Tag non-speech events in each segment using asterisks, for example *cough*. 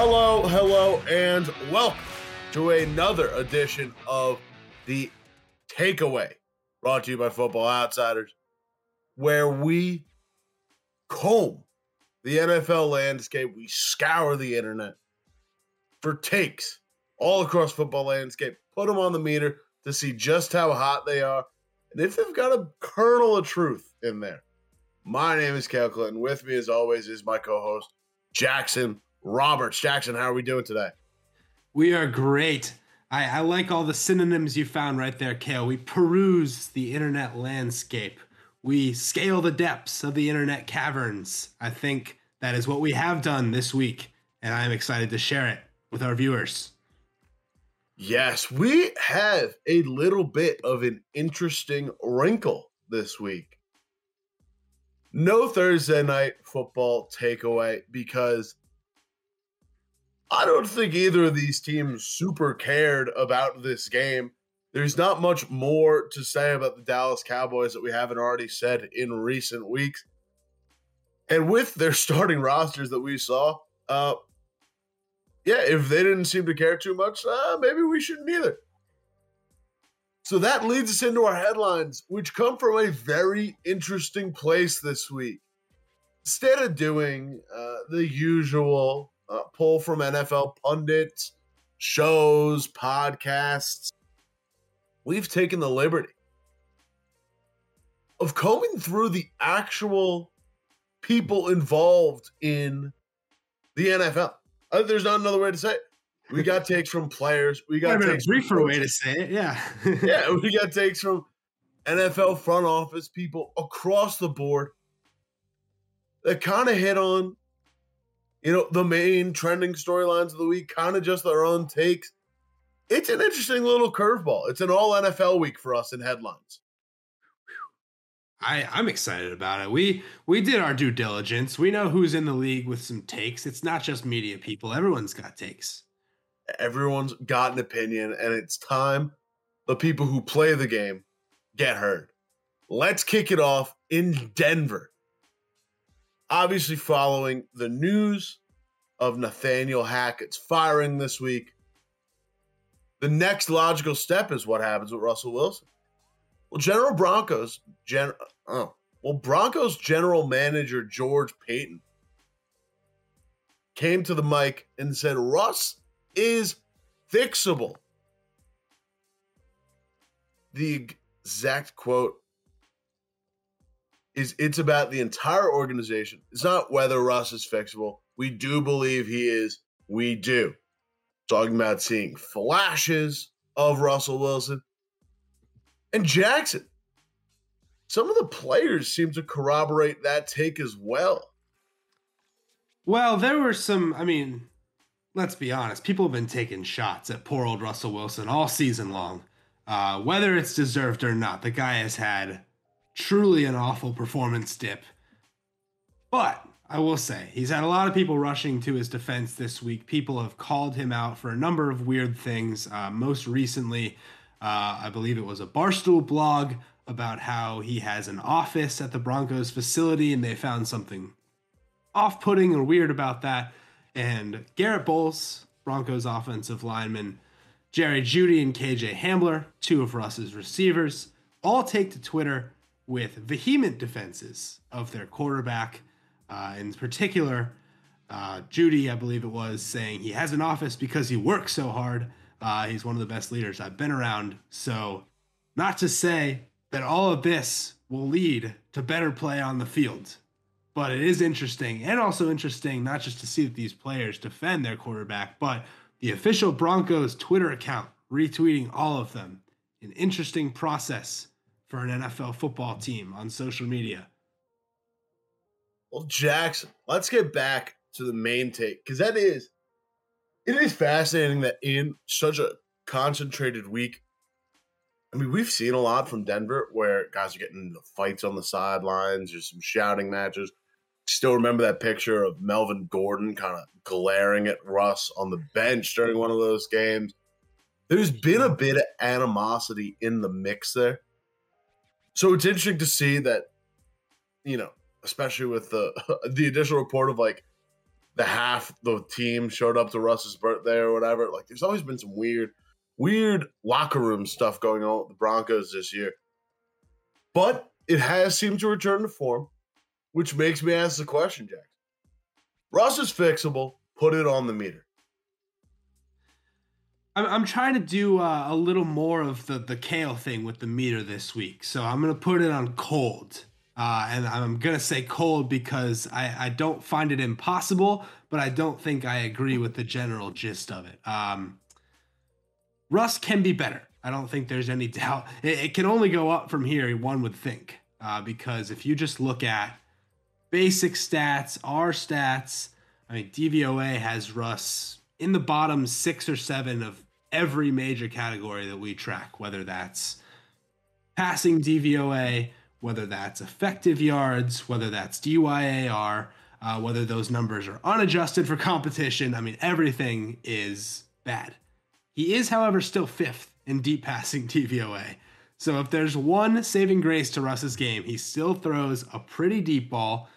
Hello, hello, and welcome to another edition of the Takeaway, brought to you by Football Outsiders, where we comb the NFL landscape, we scour the internet for takes all across football landscape, put them on the meter to see just how hot they are, and if they've got a kernel of truth in there. My name is Cale Clinton. With me, as always, is my co-host Jackson Roberts. Jackson, how are we doing today? We are great. I, I like all the synonyms you found right there, Cale. We peruse the internet landscape. We scale the depths of the internet caverns. I think that is what we have done this week, and I'm excited to share it with our viewers. Yes, we have a little bit of an interesting wrinkle this week. No Thursday night football takeaway because I don't think either of these teams super cared about this game. There's not much more to say about the Dallas Cowboys that we haven't already said in recent weeks. And with their *laughs* starting rosters that we saw, uh, yeah, if they didn't seem to care too much, uh, maybe we shouldn't either. So that leads us into our headlines, which come from a very interesting place this week. Instead of doing uh, the usual uh, pull from NFL pundits, shows, podcasts, we've taken the liberty of combing through the actual people involved in the NFL. Uh, there's not another way to say it. We got *laughs* takes from players. We got takes a briefer way to say it. Yeah. yeah, *laughs* we got takes from NFL front office people across the board that kind of hit on you know, the main trending storylines of the week, kind of just their own takes. It's an interesting little curveball. It's an all NFL week for us in headlines. I, I'm excited about it. We we did our due diligence. We know who's in the league with some takes. It's not just media people. Everyone's got takes. Everyone's got an opinion, and it's time the people who play the game get heard. Let's kick it off in Denver obviously following the news of Nathaniel Hackett's firing this week. The next logical step is what happens with Russell Wilson. Well, General Broncos, gen, oh, well, Broncos general manager George Paton came to the mic and said Russ is fixable. The exact quote is it's about the entire organization. It's not whether Russ is fixable. We do believe he is. We do. Talking about seeing flashes of Russell Wilson and Jackson. Some of the players seem to corroborate that take as well. Well, there were some, I mean, let's be honest, people have been taking shots at poor old Russell Wilson all season long. Uh, whether it's deserved or not, the guy has had truly an awful performance dip. But I will say, he's had a lot of people rushing to his defense this week. People have called him out for a number of weird things. Uh, most recently, uh, I believe it was a Barstool blog about how he has an office at the Broncos facility and they found something off putting or weird about that. And Garett Bolles, Broncos offensive lineman, Jerry Jeudy, and KJ Hamler, two of Russ's receivers, all take to Twitter with vehement defenses of their quarterback. Uh, in particular, uh, Jeudy, I believe it was, saying he has an office because he works so hard. Uh, he's one of the best leaders I've been around. So, not to say that all of this will lead to better play on the field, but it is interesting and also interesting not just to see that these players defend their quarterback, but the official Broncos Twitter account retweeting all of them. An interesting process for an NFL football team on social media. Well, Jackson, let's get back to the main take because that is it is fascinating that in such a concentrated week. I mean, we've seen a lot from Denver where guys are getting into fights on the sidelines, there's some shouting matches. Still remember that picture of Melvin Gordon kind of glaring at Russ on the bench during one of those games. There's been a bit of animosity in the mix there. So it's interesting to see that, you know, especially with the *laughs* the additional report of like the half the team showed up to Russ's birthday or whatever. Like there's always been some weird, weird locker room stuff going on with the Broncos this year. But it has seemed to return to form, which makes me ask the question, Jack. Russ is fixable. Put it on the meter. I'm, I'm trying to do uh, a little more of the the Cale thing with the meter this week, so I'm gonna put it on cold. Uh, and I'm gonna say cold because I, I don't find it impossible, but I don't think I agree with the general gist of it. Um, Russ can be better. I don't think there's any *laughs* doubt. It, it can only go up from here, one would think, uh, because if you just look at basic stats, our stats, I mean, DVOA has Russ in the bottom six or seven of every major category that we track, whether that's passing DVOA, whether that's effective yards, whether that's DYAR, uh, whether those numbers are unadjusted for competition. I mean, everything is bad. He is, however, still fifth in deep passing DVOA. So if there's one saving grace to Russ's game, he still throws a pretty deep ball.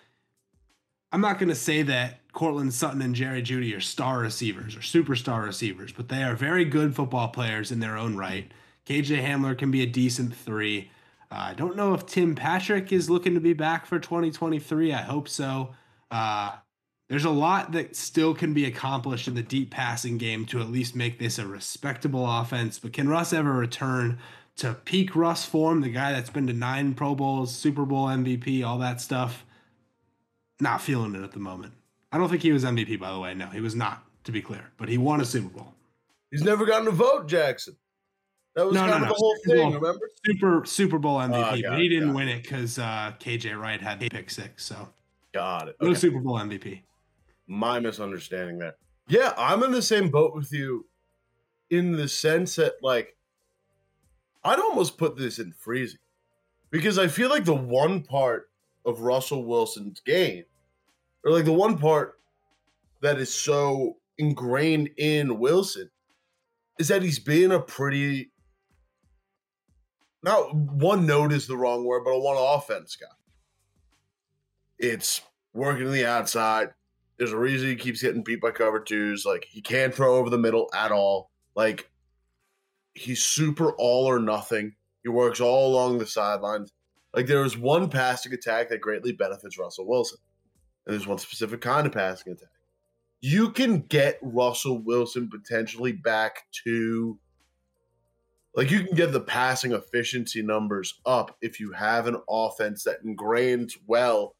I'm not going to say that Courtland Sutton and Jerry Jeudy are star receivers or superstar receivers, but they are very good football players in their own right. KJ Hamler can be a decent three. Uh, I don't know if Tim Patrick is looking to be back for 2023. I hope so. Uh, there's a lot that still can be accomplished in the deep passing game to at least make this a respectable offense. But can Russ ever return to peak Russ form, the guy that's been to nine Pro Bowls, Super Bowl MVP, all that stuff? Not feeling it at the moment. I don't think he was MVP, by the way. No, he was not, to be clear. But he won a Super Bowl. He's never gotten a vote, Jackson. That was no, kind no, of no. the whole Super thing, Bowl, remember? Super Super Bowl MVP, oh, but he didn't win it because uh, KJ Wright had the pick six. So got it. Okay. No Super Bowl MVP. My misunderstanding there. Yeah, I'm in the same boat with you, in the sense that like I'd almost put this in freezing because I feel like the one part of Russell Wilson's game, or like the one part that is so ingrained in Wilson, is that he's been a pretty not one note is the wrong word, but a one offense guy. It's working on the outside. There's a reason he keeps getting beat by cover twos. Like he can't throw over the middle at all. Like he's super all or nothing. He works all along the sidelines. Like there is one passing attack that greatly benefits Russell Wilson. And there's one specific kind of passing attack. You can get Russell Wilson potentially back to like you can get the passing efficiency numbers up if you have an offense that ingrains well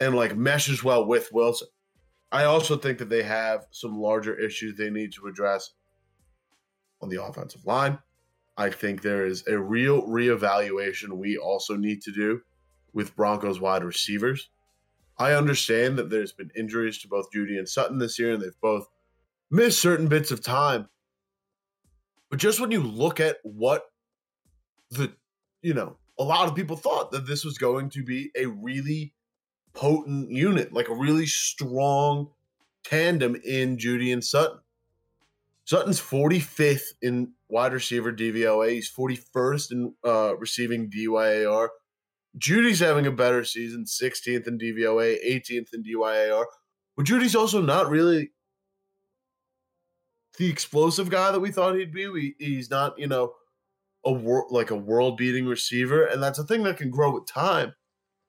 and like meshes well with Wilson. I also think that they have some larger issues they need to address on the offensive line. I think there is a real reevaluation we also need to do with Broncos wide receivers. I understand that there's been injuries to both Jeudy and Sutton this year, and they've both missed certain bits of time. But just when you look at what the, you know, a lot of people thought that this was going to be a really potent unit, like a really strong tandem in Jeudy and Sutton. Sutton's 45th in wide receiver DVOA. He's 41st in uh, receiving DYAR. Jeudy's having a better season, 16th in DVOA, 18th in DYAR. But Jeudy's also not really the explosive guy that we thought he'd be. We, he's not, you know, a wor- like a world beating receiver, and that's a thing that can grow with time.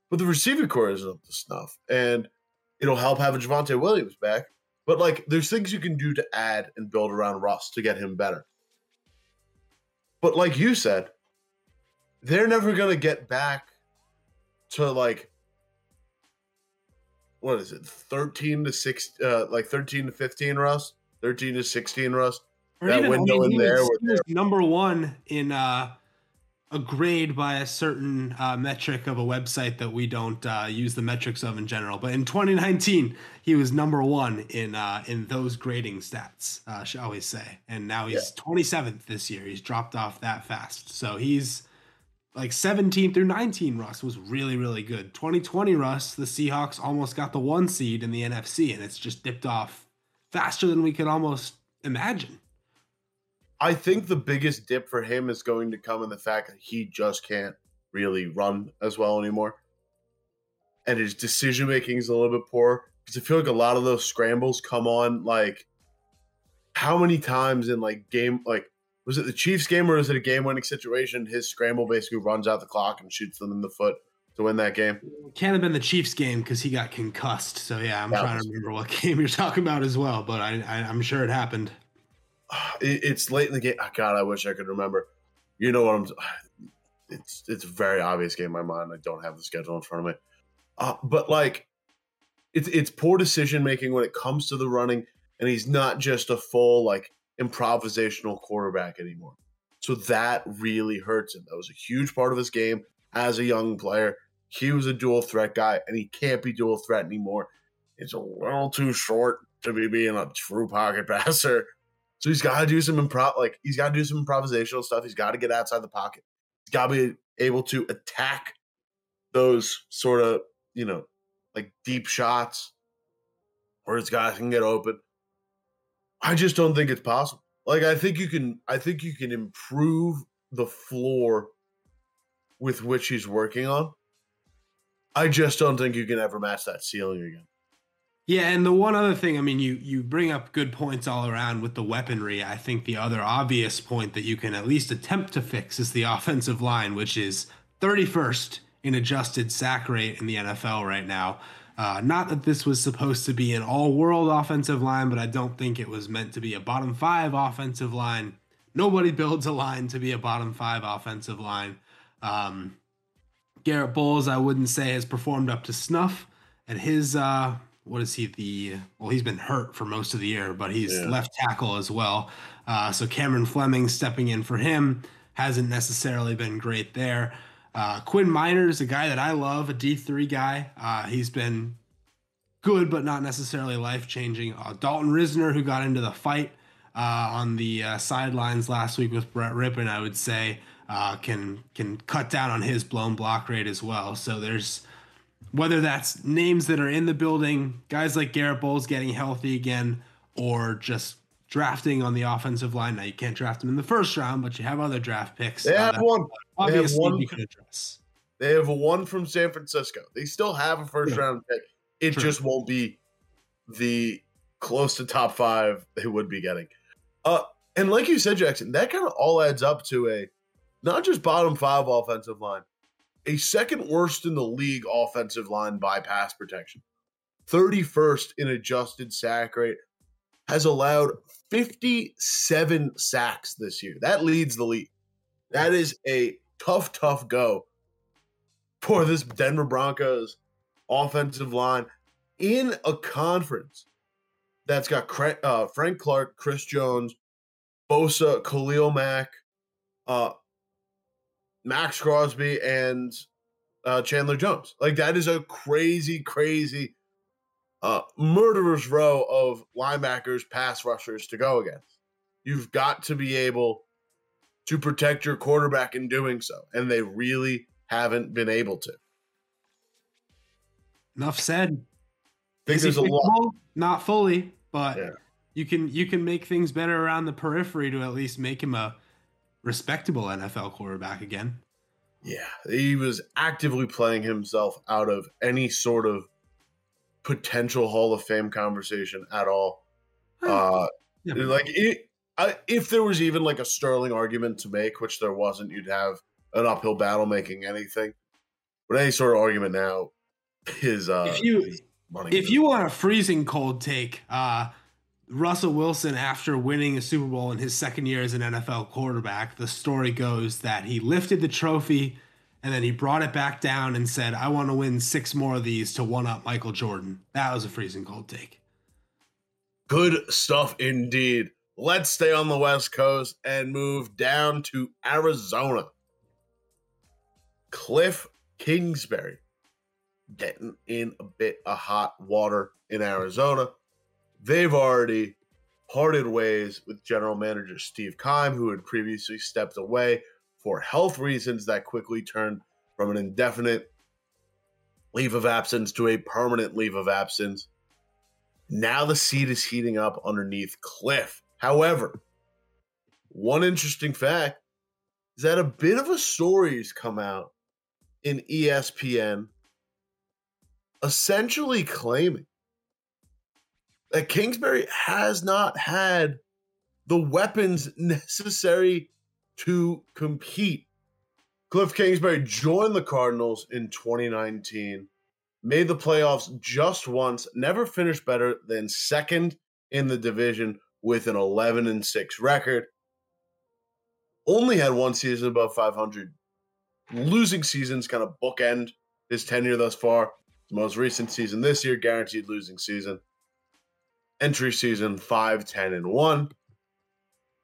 But the receiver core isn't up to snuff, and it'll help having Javonte Williams back. But like, there's things you can do to add and build around Russ to get him better. But like you said, they're never gonna get back to like what is it, thirteen to six, uh, like thirteen to fifteen, Russ. 13 to 16, Russ. Or that even, window I mean, in there. Was, number one in uh, a grade by a certain uh, metric of a website that we don't uh, use the metrics of in general. But in 2019, he was number one in uh, in those grading stats, uh, shall we say? And now he's yeah. 27th this year. He's dropped off that fast. So he's like 17 through 19. Russ was really really good. 2020 Russ, the Seahawks almost got the one seed in the NFC, and it's just dipped off faster than we could almost imagine. I think the biggest dip for him is going to come in the fact that he just can't really run as well anymore. and his decision making is a little bit poor because I feel like a lot of those scrambles come on like how many times in like game like was it the Chiefs game or was it a game winning situation? His scramble basically runs out the clock and shoots them in the foot to win that game. Can't have been the Chiefs game because he got concussed. So yeah, I'm that trying was, to remember what *laughs* game you're talking about as well, but I, I am sure it happened. *sighs* It, it's late in the game. Oh, God, I wish I could remember. You know what I'm. *sighs* It's it's a very obvious game in my mind. I don't have the schedule in front of me, uh, but like, it's it's poor decision making when it comes to the running, and he's not just a full like improvisational quarterback anymore. So that really hurts him. That was a huge part of his game as a young player. He was a dual threat guy, and he can't be dual threat anymore. It's a little too short to be being a true pocket *laughs* passer. So he's got to do some improv, like he's got to do some improvisational stuff. He's got to get outside the pocket. He's got to be able to attack those sort of, you know, like deep shots where his guys can get open. I just don't think it's possible. Like I think you can I think you can improve the floor with which he's working on. I just don't think you can ever match that ceiling again. Yeah, and the one other thing, I mean, you you bring up good points all around with the weaponry. I think the other obvious point that you can at least attempt to fix is the *laughs* offensive line, which is 31st in adjusted sack rate in the NFL right now. Uh, not that this was supposed to be an all world offensive line, but I don't think it was meant to be a bottom five offensive line. Nobody *laughs* builds a line to be a bottom five offensive line. Um, Garett Bolles, I wouldn't say has performed up to snuff. And his, uh, what is he? The well, he's been hurt for most of the year, but he's yeah. left tackle as well. Uh, so Cameron Fleming stepping in for him hasn't necessarily been great there. Uh, Quinn Meinerz, a guy that I love, a D3 guy. Uh, he's been good, but not necessarily life changing. Uh, Dalton Risner, who got into the fight uh, on the uh, sidelines last week with Brett Rypien, I would say, uh, can can cut down on his blown block rate as well. So there's whether that's names that are in the building, guys like Garett Bolles getting healthy again, or just drafting on the offensive line. Now you can't draft them in the first round, but you have other draft picks. They have one. Obviously, they have one. you could address. They have a one from San Francisco. They still have a first yeah. round pick. It True. just won't be the close to top five they would be getting. Uh, and like you said, Jackson, that kind of all adds up to a not just bottom five offensive line, a second worst in the league offensive line by pass protection. 31st in adjusted sack rate, has allowed 57 sacks this year. That leads the league. That is a tough, tough go for this Denver Broncos offensive line in a conference that's got uh, Frank Clark, Chris Jones, Bosa, Khalil Mack, uh, Maxx Crosby, and uh, Chandler Jones. Like that is a crazy, crazy uh, murderer's row of linebackers, pass rushers to go against. You've got to be able to protect your quarterback in doing so, and they really haven't been able to. Enough said. I think there's a lot. Not fully, but yeah. you can you can make things better around the periphery to at least make him a respectable NFL quarterback again. Yeah, he was actively playing himself out of any sort of potential Hall of Fame conversation at all. Uh, yeah. Like it, I, if there was even like a sterling argument to make, which there wasn't, you'd have an uphill battle making anything. But any sort of argument now is uh, if you if you want a freezing cold take, uh, Russell Wilson, after winning a Super Bowl in his second year as an NFL quarterback, the story goes that he lifted the trophy and then he brought it back down and said, I want to win six more of these to one up Michael Jordan. That was a freezing cold take. Good stuff indeed. Let's stay on the West Coast and move down to Arizona. Cliff Kingsbury getting in a bit of hot water in Arizona. They've already parted ways with general manager Steve Keim, who had previously stepped away for health reasons that quickly turned from an indefinite leave of absence to a permanent leave of absence. Now the seat is heating up underneath Cliff. However, one interesting fact is that a bit of a story has come out in ESPN essentially claiming that Kingsbury has not had the weapons necessary to compete. Cliff Kingsbury joined the Cardinals in 2019, made the playoffs just once, never finished better than second in the division with an 11 and 6 record. Only had one season above 500. Losing seasons kind of bookend his tenure thus far. Most recent season this year, guaranteed losing season. Entry season 5 10 and 1.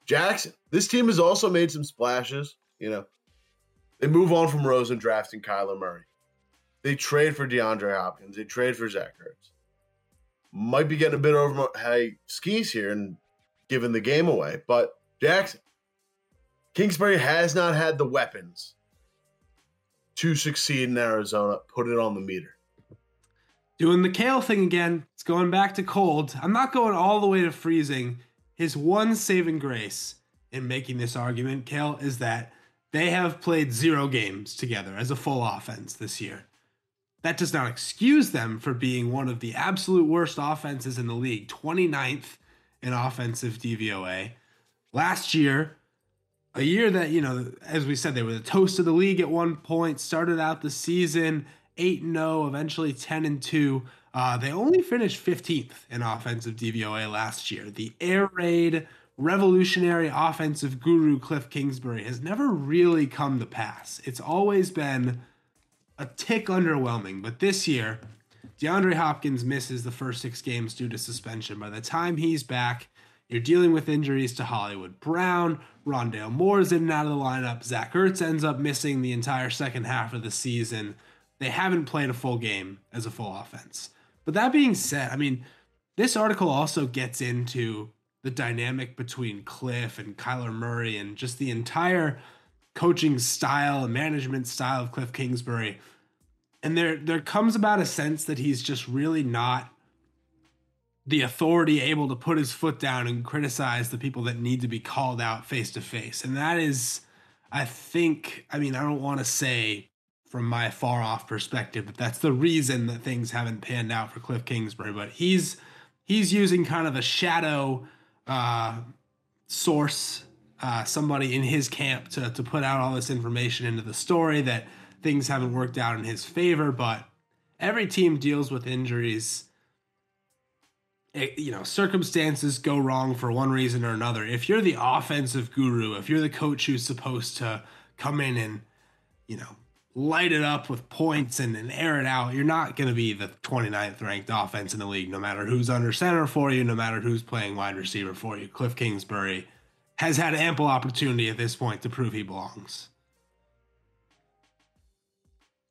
Jackson, this team has also made some splashes. You know, they move on from Rosen drafting Kyler Murray. They trade for DeAndre Hopkins. They trade for Zach Ertz. Might be getting a bit over my skis here and giving the game away, but Jackson, Kingsbury has not had the weapons to succeed in Arizona. Put it on the meter. Doing the Cale thing again. It's going back to cold. I'm not going all the way to freezing. His one saving grace in making this argument, Cale, is that they have played zero games together as a full offense this year. That does not excuse them for being one of the absolute worst offenses in the league, 29th in offensive DVOA. Last year, a year that, you know, as we said, they were the toast of the league at one point, started out the season 8 0, eventually 10 and 2. Uh, they only finished 15th in offensive DVOA last year. The air raid revolutionary offensive guru Cliff Kingsbury has never really come to pass. It's always been a tick underwhelming, but this year, DeAndre Hopkins misses the first six games due to suspension. By the time he's back, you're dealing with injuries to Hollywood Brown. Rondale Moore's in and out of the lineup. Zach Ertz ends up missing the entire second half of the season. They haven't played a full game as a full offense. But that being said, I mean, this article also gets into the dynamic between Cliff and Kyler Murray and just the entire coaching style and management style of Cliff Kingsbury. And there there comes about a sense that he's just really not the authority able to put his foot down and criticize the people that need to be called out face to face. And that is I think I mean I don't want to say from my far off perspective that that's the reason that things haven't panned out for Cliff Kingsbury, but he's he's using kind of a shadow uh, source, uh, somebody in his camp to to put out all this information into the story that things haven't worked out in his favor. But every team deals with injuries. It, you know, circumstances go wrong for one reason or another. If you're the offensive guru, if you're the coach who's supposed to come in and, you know, light it up with points and, and air it out, you're not going to be the 29th ranked offense in the league, no matter who's under center for you, no matter who's playing wide receiver for you. Cliff Kingsbury has had ample opportunity at this point to prove he belongs.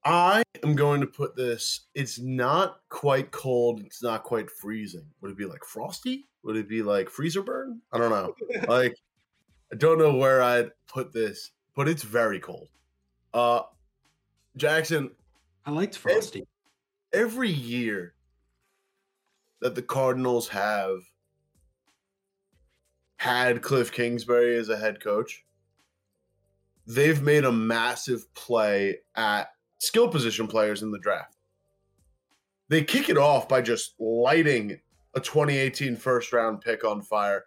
I am going to put this. It's not quite cold. It's not quite freezing. Would it be like frosty? Would it be like freezer burn? I don't know. *laughs* like, I don't know where I'd put this, but it's very cold. Uh, Jackson, I liked Frosty. Every year that the Cardinals have had Cliff Kingsbury as a head coach, they've made a massive play at skill position players in the draft. They kick it off by just lighting a 2018 first round pick on fire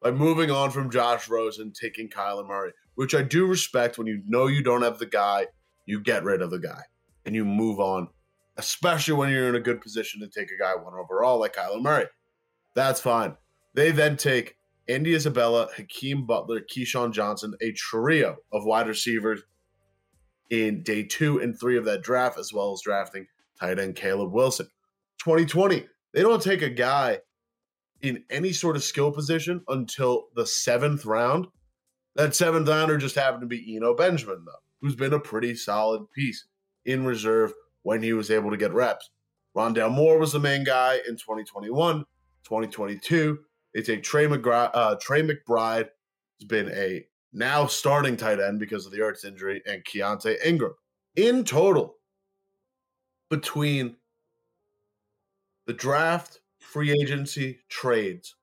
by moving on from Josh Rosen, taking Kyler Murray, which I do respect when you know you don't have the guy you get rid of the guy and you move on, especially when you're in a good position to take a guy one overall like Kyler Murray. That's fine. They then take Andy Isabella, Hakeem Butler, KeeSean Johnson, a trio of wide receivers in day two and three of that draft, as well as drafting tight end Caleb Wilson. 2020, they don't take a guy in any sort of skill position until the seventh round. That seventh rounder just happened to be Eno Benjamin, though who's been a pretty solid piece in reserve when he was able to get reps. Rondale Moore was the main guy in 2021, 2022. They take Trey, McGri- uh, Trey McBride, has been a now starting tight end because of the Ertz injury, and Keaontay Ingram. In total, between the draft, free agency, trades,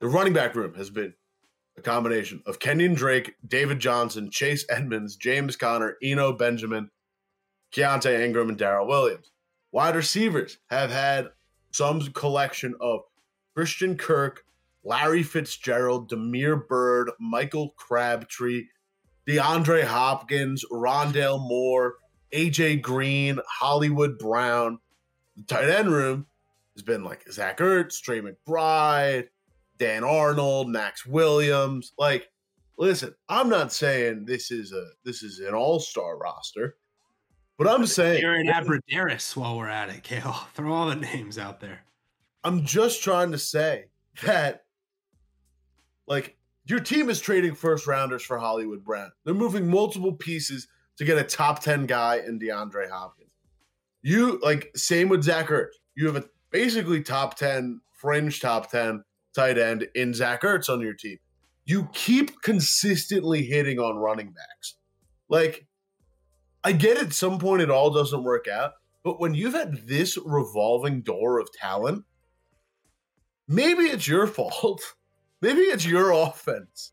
the running back room has been a combination of Kenyon Drake, David Johnson, Chase Edmonds, James Conner, Eno Benjamin, Keaontay Ingram, and Darrel Williams. Wide receivers have had some collection of Christian Kirk, Larry Fitzgerald, Damiere Byrd, Michael Crabtree, DeAndre Hopkins, Rondale Moore, AJ Green, Hollywood Brown. The tight end room has been like Zach Ertz, Trey McBride, Dan Arnold, Maxx Williams. Like, listen, I'm not saying this is a this is an all-star roster, but I'm saying Aaron Abbrederis while we're at it, Cale. *laughs* Throw all the names out there. I'm just trying to say that like your team is trading first rounders for Hollywood Brown. They're moving multiple pieces to get a top 10 guy in DeAndre Hopkins. You like same with Zach Ertz. You have a basically top 10, fringe top 10 tight end in Zach Ertz on your team. You keep consistently hitting on running backs. Like, I get at some point it all doesn't work out, but when you've had this revolving door of talent, maybe it's your *laughs* fault. Maybe it's your offense.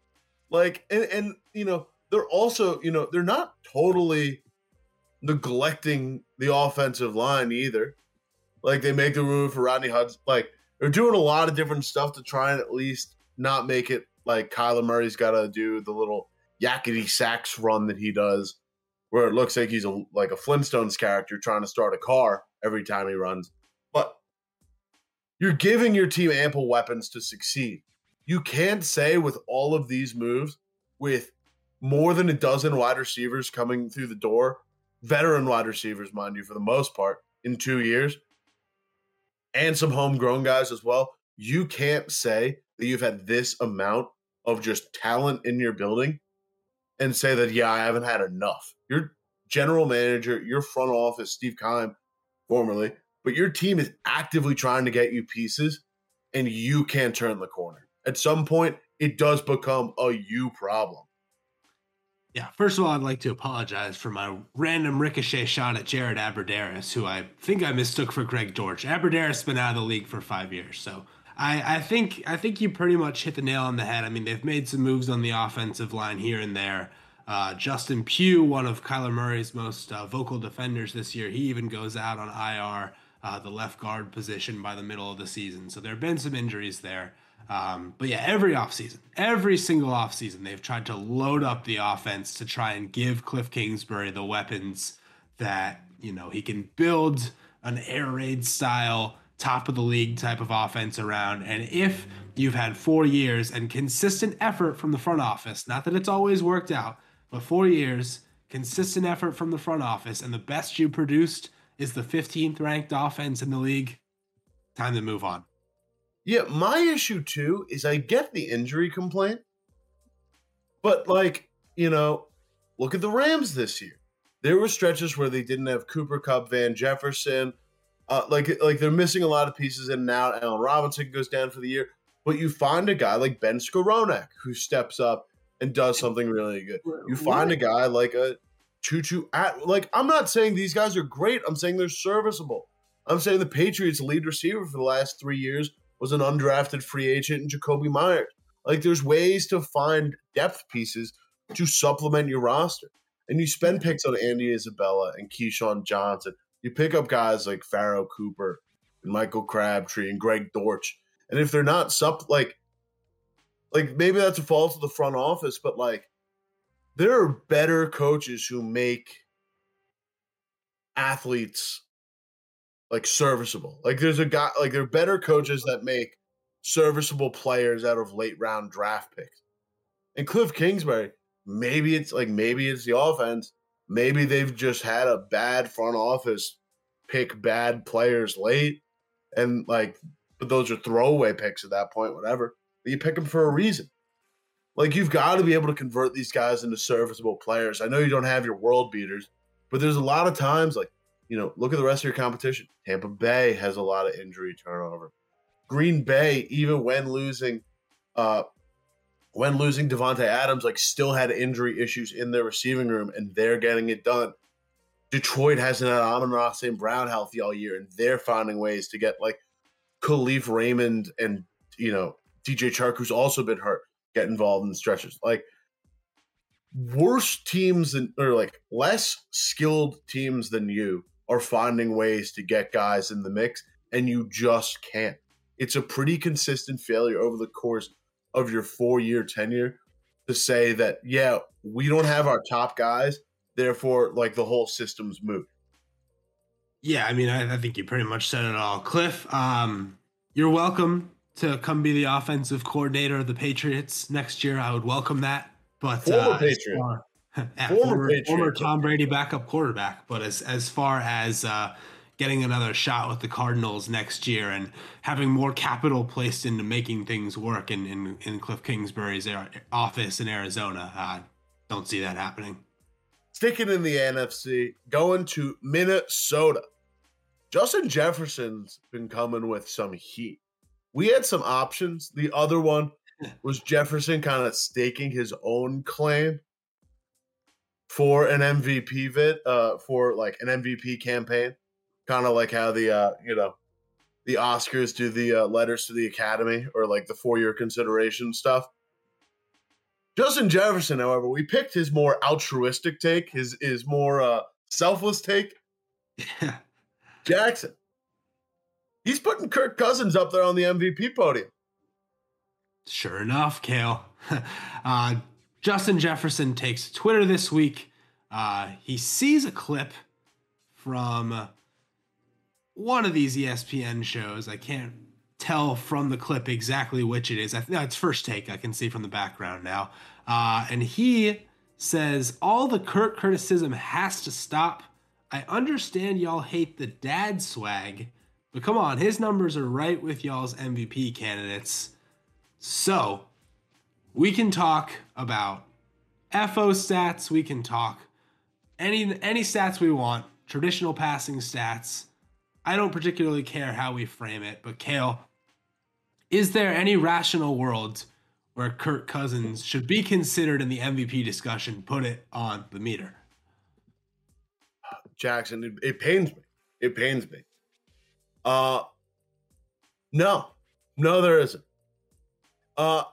Like, and, and you know, they're also, you know, they're not totally neglecting the offensive line either. Like they make the room for Rodney Hudson. Like they're doing a lot of different stuff to try and at least not make it like Kyler Murray's got to do the little yakety sax run that he does, where it looks like he's a like a Flintstones character trying to start a car every time he runs. But you're giving your team ample weapons to succeed. You can't say with all of these moves, with more than a dozen wide receivers coming through the door, veteran wide receivers, mind you, for the most part, in two years, and some homegrown guys as well. You can't say that you've had this amount of just talent in your building and say that, yeah, I haven't had enough. Your general manager, your front office, Steve Keim, formerly, but your team is actively trying to get you pieces and you can't turn the corner. At some point, it does become a you problem. Yeah, first of all, I'd like to apologize for my random ricochet shot at Jared Abbrederis, who I think I mistook for Greg Dortch. Abbrederis has been out of the league for five years, so I, I think I think you pretty much hit the nail on the head. I mean, they've made some moves on the offensive line here and there. Uh, Justin Pugh, one of Kyler Murray's most uh, vocal defenders this year, he even goes out on IR, uh, the left guard position, by the middle of the season. So there have been some injuries there. Um, but yeah, every offseason, every single offseason, they've tried to load up the offense to try and give Cliff Kingsbury the weapons that, you know, he can build an air raid style, top of the league type of offense around. And if you've had four years and consistent effort from the front office, not that it's always worked out, but four years, consistent effort from the front office, and the best you produced is the 15th ranked offense in the league, time to move on. Yeah, my issue too is I get the injury complaint, but like, you know, look at the Rams this year. There were stretches where they didn't have Cooper Kupp, Van Jefferson. Uh, like, like they're missing a lot of pieces in and out. Allen Robinson goes down for the year, but you find a guy like Ben Skowronek who steps up and does something really good. You find a guy like a Tutu at like I'm not saying these guys are great. I'm saying they're serviceable. I'm saying the Patriots lead receiver for the last three years was an undrafted free agent in Jakobi Meyers. Like there's ways to find depth pieces to supplement your roster. And you spend picks on Andy Isabella and KeeSean Johnson. You pick up guys like Pharoh Cooper and Michael Crabtree and Greg Dortch. And if they're not sup like like maybe that's a fault of the front office, but like there are better coaches who make athletes like serviceable. Like there's a guy like there are better coaches that make serviceable players out of late round draft picks. And Cliff Kingsbury, maybe it's like maybe it's the offense. Maybe they've just had a bad front office pick bad players late. And like but those are throwaway picks at that point, whatever. But you pick them for a reason. Like you've got to be able to convert these guys into serviceable players. I know you don't have your world beaters, but there's a lot of times like you know, look at the rest of your competition. Tampa Bay has a lot of injury turnover. Green Bay, even when losing, uh, when losing Davante Adams, like still had injury issues in their receiving room, and they're getting it done. Detroit hasn't had Amon-Ra St. Brown healthy all year, and they're finding ways to get like Kalif Raymond and you know DJ Chark, who's also been hurt, get involved in stretches. Like worse teams than or like less skilled teams than you are finding ways to get guys in the mix, and you just can't. It's a pretty consistent failure over the course of your four year tenure to say that, yeah, we don't have our top guys, therefore, like the whole system's moved. Yeah, I mean, I, I, think you pretty much said it all. Cliff, um, you're welcome to come be the offensive coordinator of the Patriots next year. I would welcome that. But uh, Patriot. Far, former, former, Tom Brady backup quarterback. But as as far as uh, getting another shot with the Cardinals next year and having more capital placed into making things work in, in, in Cliff Kingsbury's office in Arizona. I don't see that happening. Sticking in the NFC, going to Minnesota. Justin Jefferson's been coming with some heat. We had some options. The other one *laughs* was Jefferson kind of staking his own claim for an MVP vid, uh, for like an MVP campaign kind of like how the uh, you know the Oscars do the uh, letters to the Academy or like the four year consideration stuff. Justin Jefferson, however, we picked his more altruistic take, his his more uh, selfless take. Yeah. Jackson. He's putting Kirk Cousins up there on the MVP podium. Sure enough, Cale. *laughs* uh, Justin Jefferson takes Twitter this week. Uh, he sees a clip from one of these ESPN shows. I can't tell from the clip exactly which it is. I think it's first take. I can see from the background now. Uh, and he says all the Kirk criticism has to stop. I understand y'all hate the dad swag, but come on, his numbers are right with y'all's MVP candidates. So we can talk about FO stats. We can talk any any stats we want. Traditional passing stats I don't particularly care how we frame it, but Cale, is there any rational world where Kirk Cousins should be considered in the MVP discussion? Put it on the meter. Jackson, it, it pains me. It pains me. Uh no. No, there isn't. Uh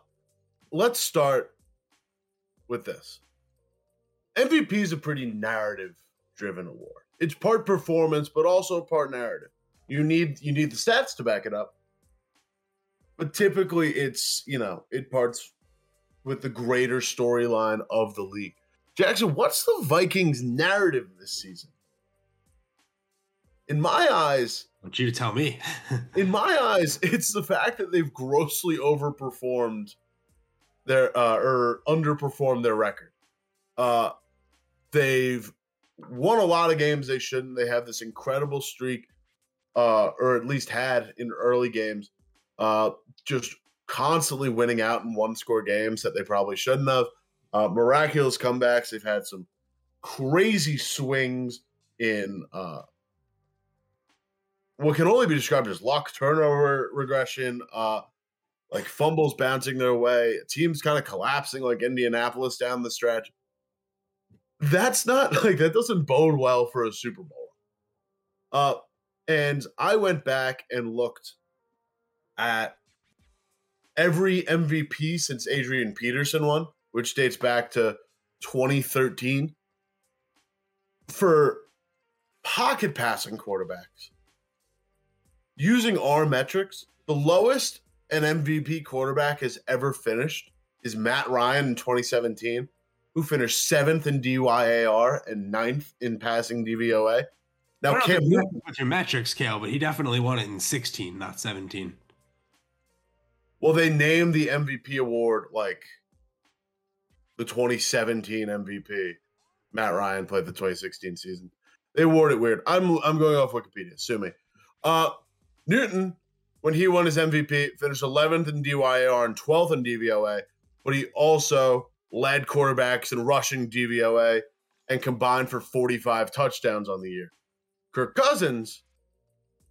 let's start with this. MVP is a pretty narrative driven award it's part performance, but also part narrative. You need you need the stats to back it up. But typically it's, you know, it parts with the greater storyline of the league. Jackson, what's the Vikings narrative this season? In my eyes, I want you to tell me. *laughs* in my eyes, it's the fact that they've grossly overperformed their uh, or underperformed their record. Uh, they've won a lot of games they shouldn't. They have this incredible streak, uh, or at least had in early games, uh, just constantly winning out in one score games that they probably shouldn't have. Uh, miraculous comebacks. They've had some crazy swings in uh, what can only be described as luck, turnover regression, uh, like fumbles bouncing their way, teams kind of collapsing like Indianapolis down the stretch that's not *laughs* like that doesn't bode well for a Super Bowl. Uh, and I went back and looked at every MVP since Adrian Peterson won, which dates back to 2013 for pocket passing quarterbacks. Using our metrics, the lowest an MVP quarterback has ever finished is Matt Ryan in 2017 who finished seventh in DYAR and ninth in passing DVOA. Now, Cam Newton, with your metrics, scale, but he definitely won it in 16, not 17. Well, they named the MVP award like the 2017 MVP. Matt Ryan played the 2016 season. They award it weird. I'm I'm going off Wikipedia. Sue me. Uh, Newton, when he won his MVP, finished 11th in DYAR and 12th in DVOA, but he also led quarterbacks in rushing DVOA and combined for 45 touchdowns on the year. Kirk Cousins,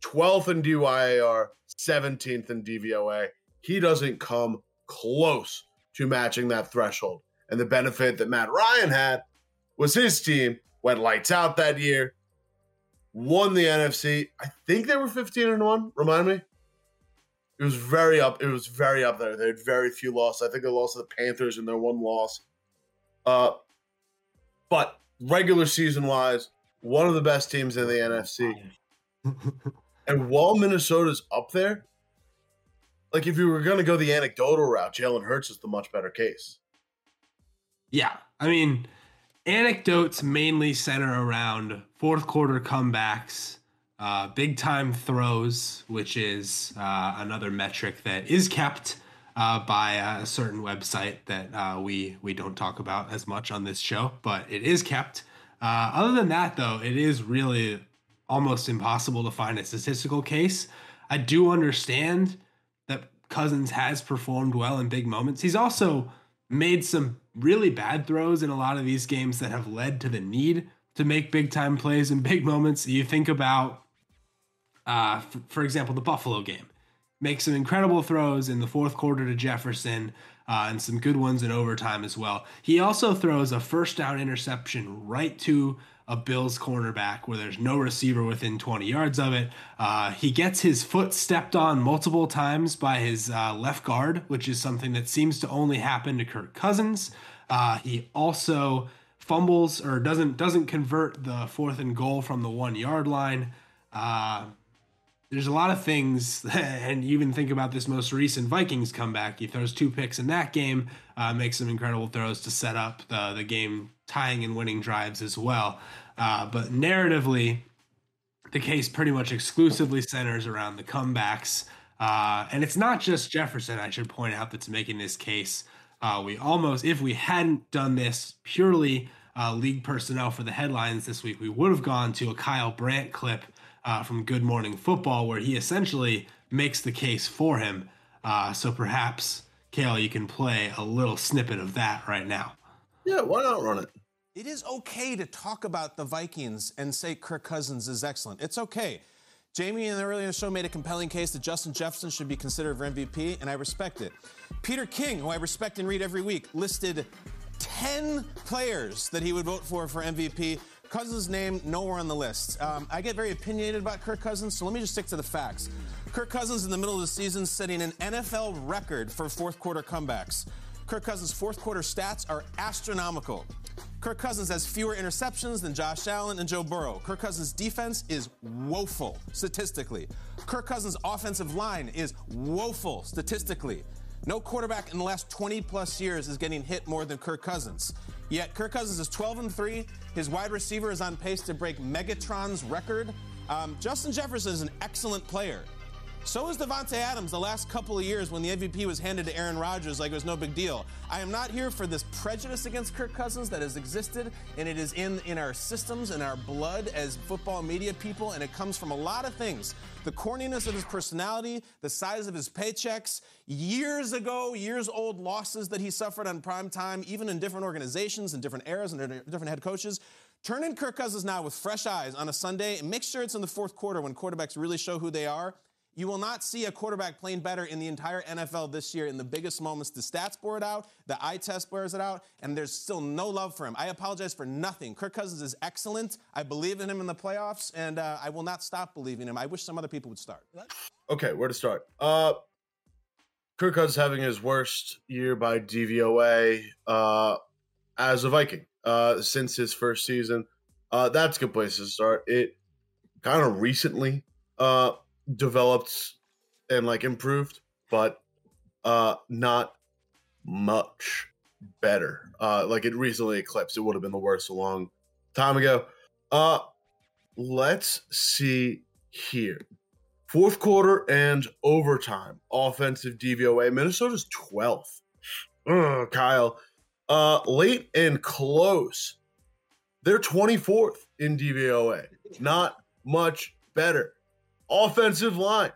12th in DYAR, 17th in DVOA. He doesn't come close to matching that threshold. And the benefit that Matt Ryan had was his team went lights out that year, won the NFC. I think they were 15 and 1. Remind me. It was very up. It was very up there. They had very few losses. I think they lost to the Panthers in their one loss. Uh, but regular season wise, one of the best teams in the NFC. *laughs* and while Minnesota's up there, like if you were going to go the anecdotal route, Jalen Hurts is the much better case. Yeah. I mean, anecdotes mainly center around fourth quarter comebacks, uh, big time throws, which is uh, another metric that is kept uh, by a certain website that uh, we we don't talk about as much on this show, but it is kept. Uh, other than that, though, it is really almost impossible to find a statistical case. I do understand that Cousins has performed well in big moments. He's also made some really bad throws in a lot of these games that have led to the need to make big time plays in big moments. You think about, uh, for, for example, the Buffalo game. Make some incredible throws in the fourth quarter to Jefferson uh, and some good ones in overtime as well. He also throws a first down interception right to a Bills cornerback where there's no receiver within 20 yards of it. Uh, he gets his foot stepped on multiple times by his uh, left guard, which is something that seems to only happen to Kirk Cousins. Uh, he also fumbles or doesn't doesn't convert the fourth and goal from the one yard line. There's a lot of things, *laughs* and you even think about this most recent Vikings comeback. He throws two picks in that game, uh, makes some incredible throws to set up the the game tying and winning drives as well. Uh, but narratively, the case pretty much exclusively centers around the comebacks. Uh, and it's not just Jefferson, I should point out, that's making this case. Uh, we almost, if we hadn't done this purely uh, league personnel for the headlines this week, we would have gone to a Kyle Brandt clip uh, from Good Morning Football where he essentially makes the case for him. Uh, so perhaps, Cale, you can play a little snippet of that right now. Yeah, why not run it? It is okay to talk about the Vikings and say Kirk Cousins is excellent. It's okay. Jamie in the earlier show made a compelling case that Justin Jefferson should be considered for MVP, and I respect it. Peter King, who I respect and read every week, listed 10 players that he would vote for for MVP. Cousins' name nowhere on the list. Um, I get very opinionated about Kirk Cousins, so let me just stick to the facts. Kirk Cousins in the middle of the season setting an NFL record for fourth quarter comebacks. Kirk Cousins' fourth quarter stats are astronomical. Kirk Cousins has fewer interceptions than Josh Allen and Joe Burrow. Kirk Cousins' defense is woeful statistically. Kirk Cousins' offensive line is woeful statistically. No quarterback in the last 20 plus years is getting hit more than Kirk Cousins. Yet Kirk Cousins is 12 and 3. His wide receiver is on pace to break Megatron's record. Um, Justin Jefferson is an excellent player. So is Davante Adams the last couple of years when the MVP was handed to Aaron Rodgers like it was no big deal. I am not here for this prejudice against Kirk Cousins that has existed and it is in, in our systems and our blood as football media people and it comes from a lot of things. The corniness of his personality, the size of his paychecks, years ago, years old losses that he suffered on prime time, even in different organizations and different eras and different head coaches. Turn in Kirk Cousins now with fresh eyes on a Sunday and make sure it's in the fourth quarter when quarterbacks really show who they are you will not see a quarterback playing better in the entire NFL this year in the biggest moments. The stats bore it out, the eye test bears it out, and there's still no love for him. I apologize for nothing. Kirk Cousins is excellent. I believe in him in the playoffs, and uh, I will not stop believing him. I wish some other people would start. Okay, where to start? Uh, Kirk Cousins having his worst year by DVOA uh, as a Viking uh, since his first season. Uh, that's a good place to start. It kind of recently uh, developed and like improved, but uh not much better. Uh like it recently eclipsed. It would have been the worst a long time ago. Uh let's see here. Fourth quarter and overtime. Offensive DVOA. Minnesota's 12th. Ugh, Kyle. Uh late and close. They're 24th in DVOA. Not much better. Offensive line.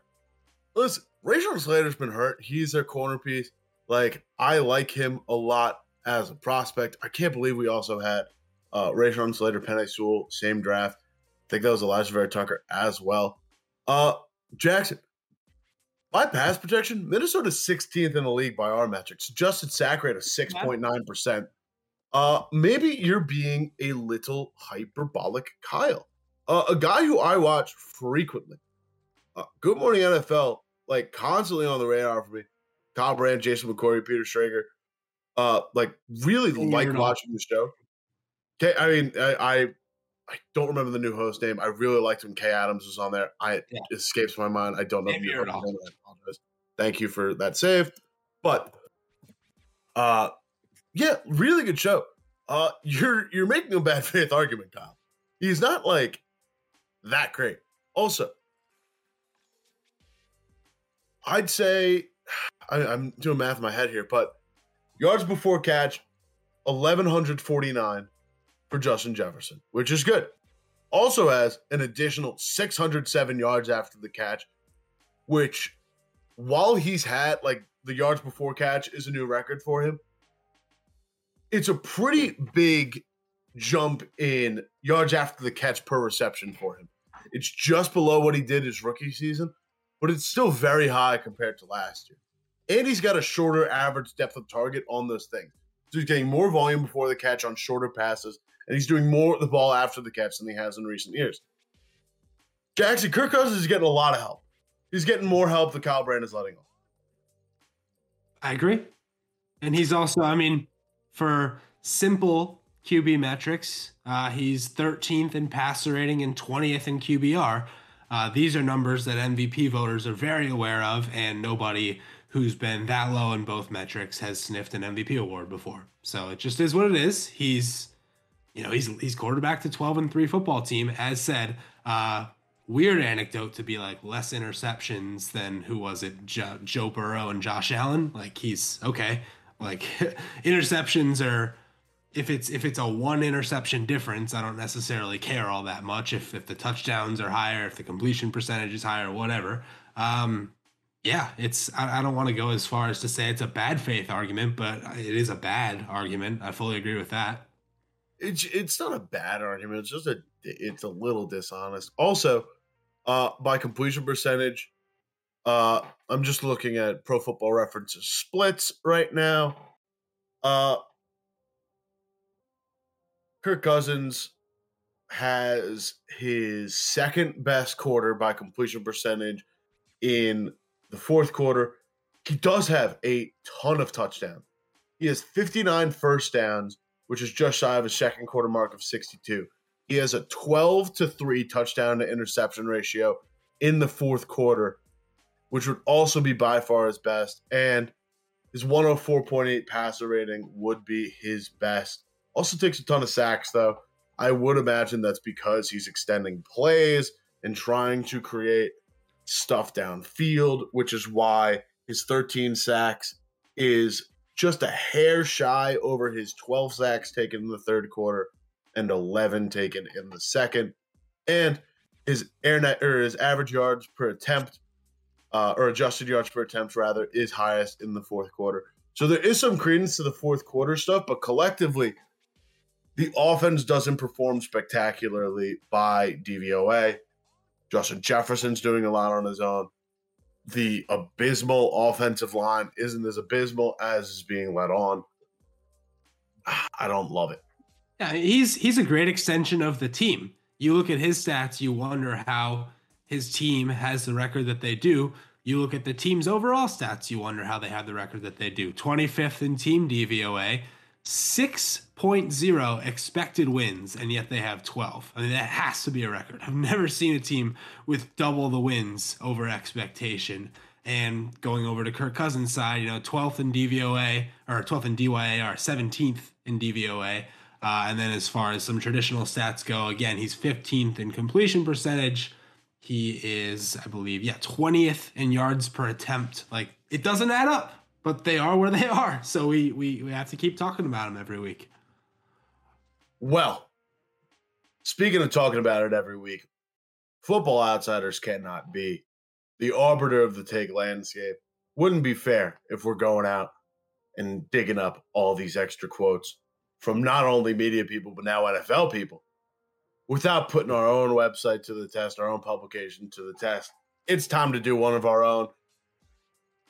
Listen, Rashawn Slater's been hurt. He's their corner piece. Like, I like him a lot as a prospect. I can't believe we also had uh Rashawn Slater, Penei Sewell, same draft. I think that was Alijah Vera-Tucker as well. Uh Jackson, my pass protection, Minnesota's 16th in the league by our metrics. Adjusted sack rate of 6.9%. Uh, maybe you're being a little hyperbolic, Kyle. Uh, a guy who I watch frequently uh, Good Morning NFL, like constantly on the radar for me. Kyle Brandt, Jason McCourty, Peter Schrager. Uh, like really like watching the show. Okay, I mean, I, I I don't remember the new host name. I really liked when Kay Adams was on there. I Yeah. it escapes my mind. I don't know. the Maybe new you're host's off. name. I apologize. Thank you for that save. But uh yeah, really good show. Uh you're you're making a bad *laughs* faith argument, Kyle. He's not like that great. Also, I'd say I, I'm doing math in my head here, but yards before catch, eleven hundred forty nine for Justin Jefferson, which is good. Also has an additional 607 yards after the catch, which while he's had like the yards before catch is a new record for him, it's a pretty big jump in yards after the catch per reception for him. It's just below what he did his rookie season, but it's still very high compared to last year. And he's got a shorter average depth of target on those things. So he's getting more volume before the catch on shorter passes, and he's doing more of the ball after the catch than he has in recent years. Jackson Kirk Cousins is getting a lot of help. He's getting more help than Kyle Brandt is letting on. I agree. And he's also, I mean, for simple QB metrics, uh, he's 13th in passer rating and 20th in QBR. Uh, these are numbers that MVP voters are very aware of, and nobody who's been that low in both metrics has sniffed an MVP award before. So it just is what it is. He's, you know, he's he's quarterback to 12 and three football team. As said, uh, weird anecdote to be like less interceptions than who was it, jo- Joe Burrow and Josh Allen. Like he's okay. Like *laughs* interceptions are if it's if it's a one interception difference, I don't necessarily care all that much. If if the touchdowns are higher, if the completion percentage is higher, whatever. Um, yeah, it's I, I don't want to go as far as to say it's a bad faith argument, but it is a bad argument. I fully agree with that. It's it's not a bad argument. It's just a it's a little dishonest. Also, uh, by completion percentage, uh, I'm just looking at Pro Football References splits right now. Uh, Kirk Cousins has his second best quarter by completion percentage in the fourth quarter. He does have a ton of touchdowns. He has 59 first downs, which is just shy of a second quarter mark of 62. He has a 12 to 3 touchdown to interception ratio in the fourth quarter, which would also be by far his best. And his 104.8 passer rating would be his best. Also takes a ton of sacks, though. I would imagine that's because he's extending plays and trying to create stuff downfield, which is why his 13 sacks is just a hair shy over his 12 sacks taken in the third quarter and 11 taken in the second. And his air net or his average yards per attempt, uh, or adjusted yards per attempt rather, is highest in the fourth quarter. So there is some credence to the fourth quarter stuff, but collectively, the offense doesn't perform spectacularly by DVOA. Justin Jefferson's doing a lot on his own. The abysmal offensive line isn't as abysmal as is being let on. I don't love it. Yeah, he's he's a great extension of the team. You look at his stats, you wonder how his team has the record that they do. You look at the team's overall stats, you wonder how they have the record that they do. 25th in team DVOA, 6.0 expected wins, and yet they have 12. I mean, that has to be a record. I've never seen a team with double the wins over expectation. And going over to Kirk Cousins' side, you know, 12th in DVOA, or 12th in DYA, or 17th in DVOA. Uh, and then as far as some traditional stats go, again, he's 15th in completion percentage. He is, I believe, yeah, 20th in yards per attempt. Like, it doesn't add up but they are where they *laughs* are. So we we, we have to keep talking about them every week. Well, speaking of talking about it every week, football outsiders cannot be the arbiter of the take landscape. Wouldn't be fair if we're going out and digging up all these extra quotes from not only media people, but now NFL people without putting our own website to the test, our own publication to the test. It's time to do one of our own.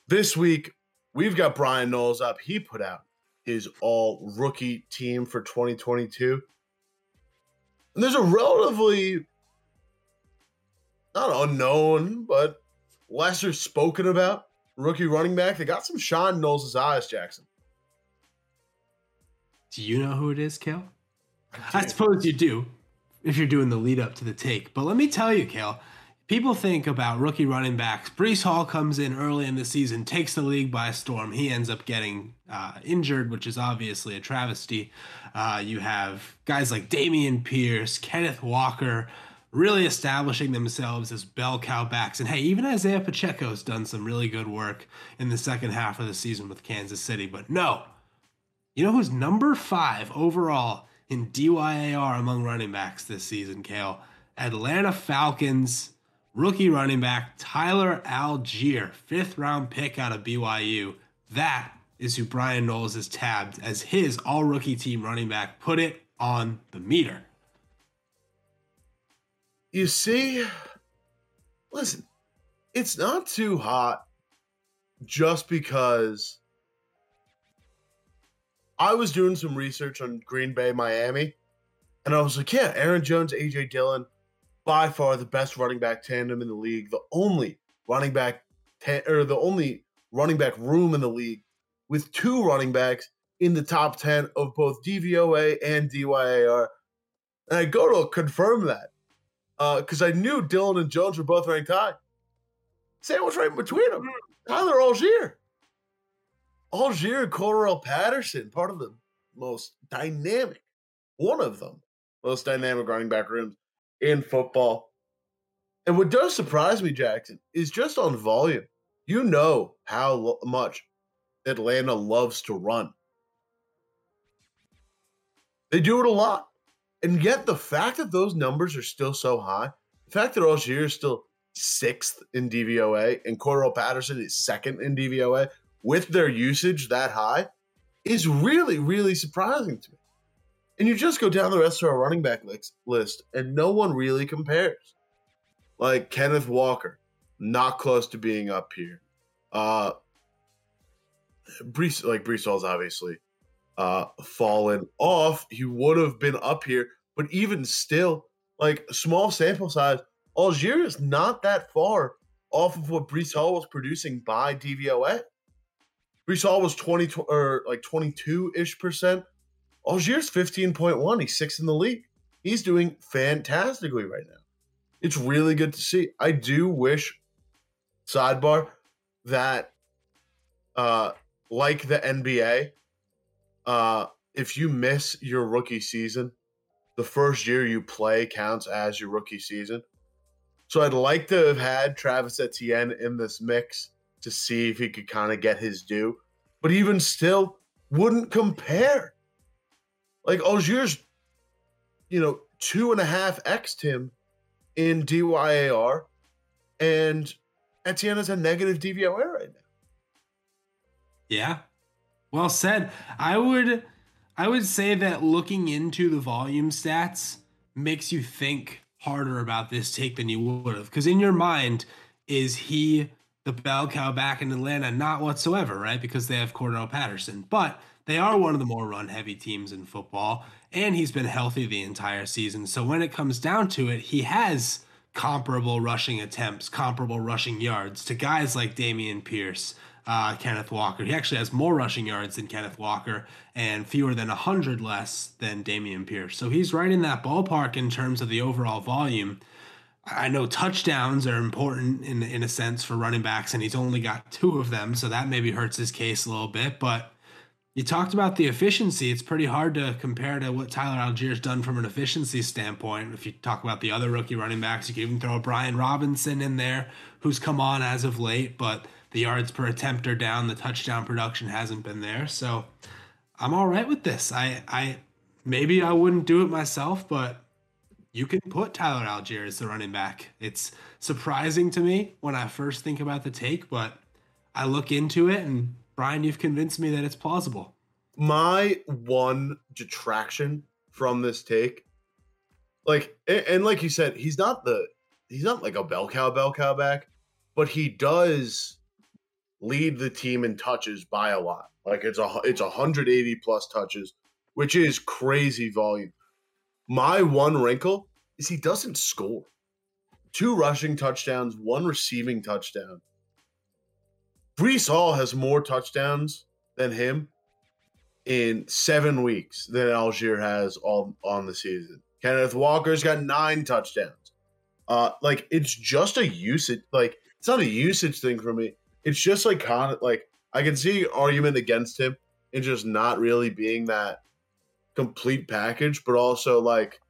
This week, We've got Bryan Knowles up. He put out his all rookie team for 2022. And there's a relatively not unknown, but lesser spoken about rookie running back. They got some Sean Knowles' eyes, Jackson. Do you know who it is, Cale? I suppose you do. if you're doing the lead up to the take. But let me tell you, Cale, people think about rookie running backs. Breece Hall comes in early in the season, takes the league by storm. He ends up getting uh, injured, which is obviously a travesty. Uh, you have guys like Dameon Pierce, Kenneth Walker, really establishing themselves as bell cow backs. And hey, even Isaiah Pacheco's done some really good work in the second half of the season with Kansas City. But no, you know who's number five overall in DYAR among running backs this season, Cale? Atlanta Falcons rookie running back Tyler Allgeier, fifth round pick out of BYU. That is who Bryan Knowles has tabbed as his all rookie team running back. Put it on the meter. You see, listen, it's not too hot just because I was doing some research on Green Bay, Miami, and I was like, yeah, Aaron Jones, AJ Dillon, by far the best running back tandem in the league, the only running back ta- or the only running back room in the league with two running backs in the top 10 of both DVOA and DYAR. And I go to confirm that because uh, I knew Dillon and Jones were both ranked high. Sandwich right in between them. Tyler Allgeier. Allgeier and Cordarrelle Patterson, part of the most dynamic, one of them, most dynamic running back rooms in football. And what does surprise me, Jackson, is just on volume. You know how much Atlanta loves to run. They do it a lot. And yet, the fact that those numbers are still so high, the fact that Allgeier is still sixth in DVOA and Cordarrelle Patterson is second in DVOA with their usage that high is really, really surprising to me. And you just go down the rest of our running back list, and no one really compares. Like Kenneth Walker, not close to being up here. Uh, Breece, like Breece Hall's obviously uh, fallen off. He would have been up here, but even still, like small sample size, Allgeier is not that far off of what Breece Hall was producing by DVOA. Breece Hall was 20 or like 22 ish percent. Allgeier's 15.1. He's sixth in the league. He's doing fantastically right now. It's really good to see. I do wish, sidebar, that uh like the NBA, uh, if you miss your rookie season, the first year you play counts as your rookie season. So I'd like to have had Travis Etienne in this mix to see if he could kind of get his due. But even still, wouldn't compare. Like Allgeier's, you know, two and a half X him in DYAR, and Etienne is a negative DVOA right now. Yeah. Well said. I would I would say that looking into the volume stats makes you think harder about this take than you would have. Because in your mind, is he the bell cow back in Atlanta? Not whatsoever, right? Because they have Cordarrelle Patterson. But they are one of the more run heavy teams in football, and he's been healthy the entire season. So when it comes down to it, he has comparable rushing attempts, comparable rushing yards to guys like Dameon Pierce, uh, Kenneth Walker. He actually has more rushing yards than Kenneth Walker and fewer than 100 less than Dameon Pierce. So he's right in that ballpark in terms of the overall volume. I know touchdowns are important in in a sense for running backs, and he's only got two of them, so that maybe hurts his case a little bit. But you talked about the efficiency. It's pretty hard to compare to what Tyler Allgeier's done from an efficiency standpoint. If you talk about the other rookie running backs, you can even throw Brian Robinson in there, who's come on as of late, but the yards per attempt are down. The touchdown production hasn't been there. So I'm all right with this. I, I maybe I wouldn't do it myself, but you can put Tyler Allgeier as the running back. It's surprising to me when I first think about the take, but I look into it and Brian, you've convinced me that it's plausible. My one detraction from this take, like, and like you said, he's not the he's not like a bell cow bell cow back, but he does lead the team in touches by a lot. Like it's a it's 180 plus touches, which is crazy volume. My one wrinkle is he doesn't score. Two rushing touchdowns, one receiving touchdown. Breece Hall has more touchdowns than him in seven weeks than Allgeier has all on the season. Kenneth Walker's got nine touchdowns. Uh, like it's just a usage. Like it's not a usage thing for me. It's just like kind of like I can see argument against him and just not really being that complete package, but also like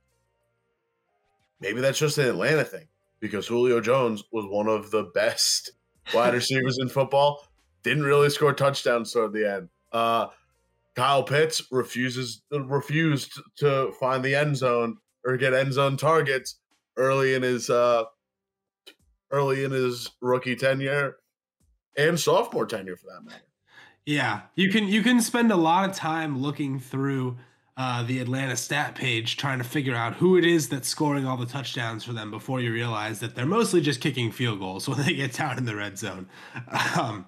maybe that's just an Atlanta thing because Julio Jones was one of the best wide receivers in football. Didn't really score touchdowns toward the end. Uh, Kyle Pitts refuses refused to find the end zone or get end zone targets early in his uh, early in his rookie tenure and sophomore tenure for that matter. Yeah, you can you can spend a lot of time looking through uh, the Atlanta stat page trying to figure out who it is that's scoring all the touchdowns for them before you realize that they're mostly just kicking field goals *laughs* when they get down in the red zone. Um,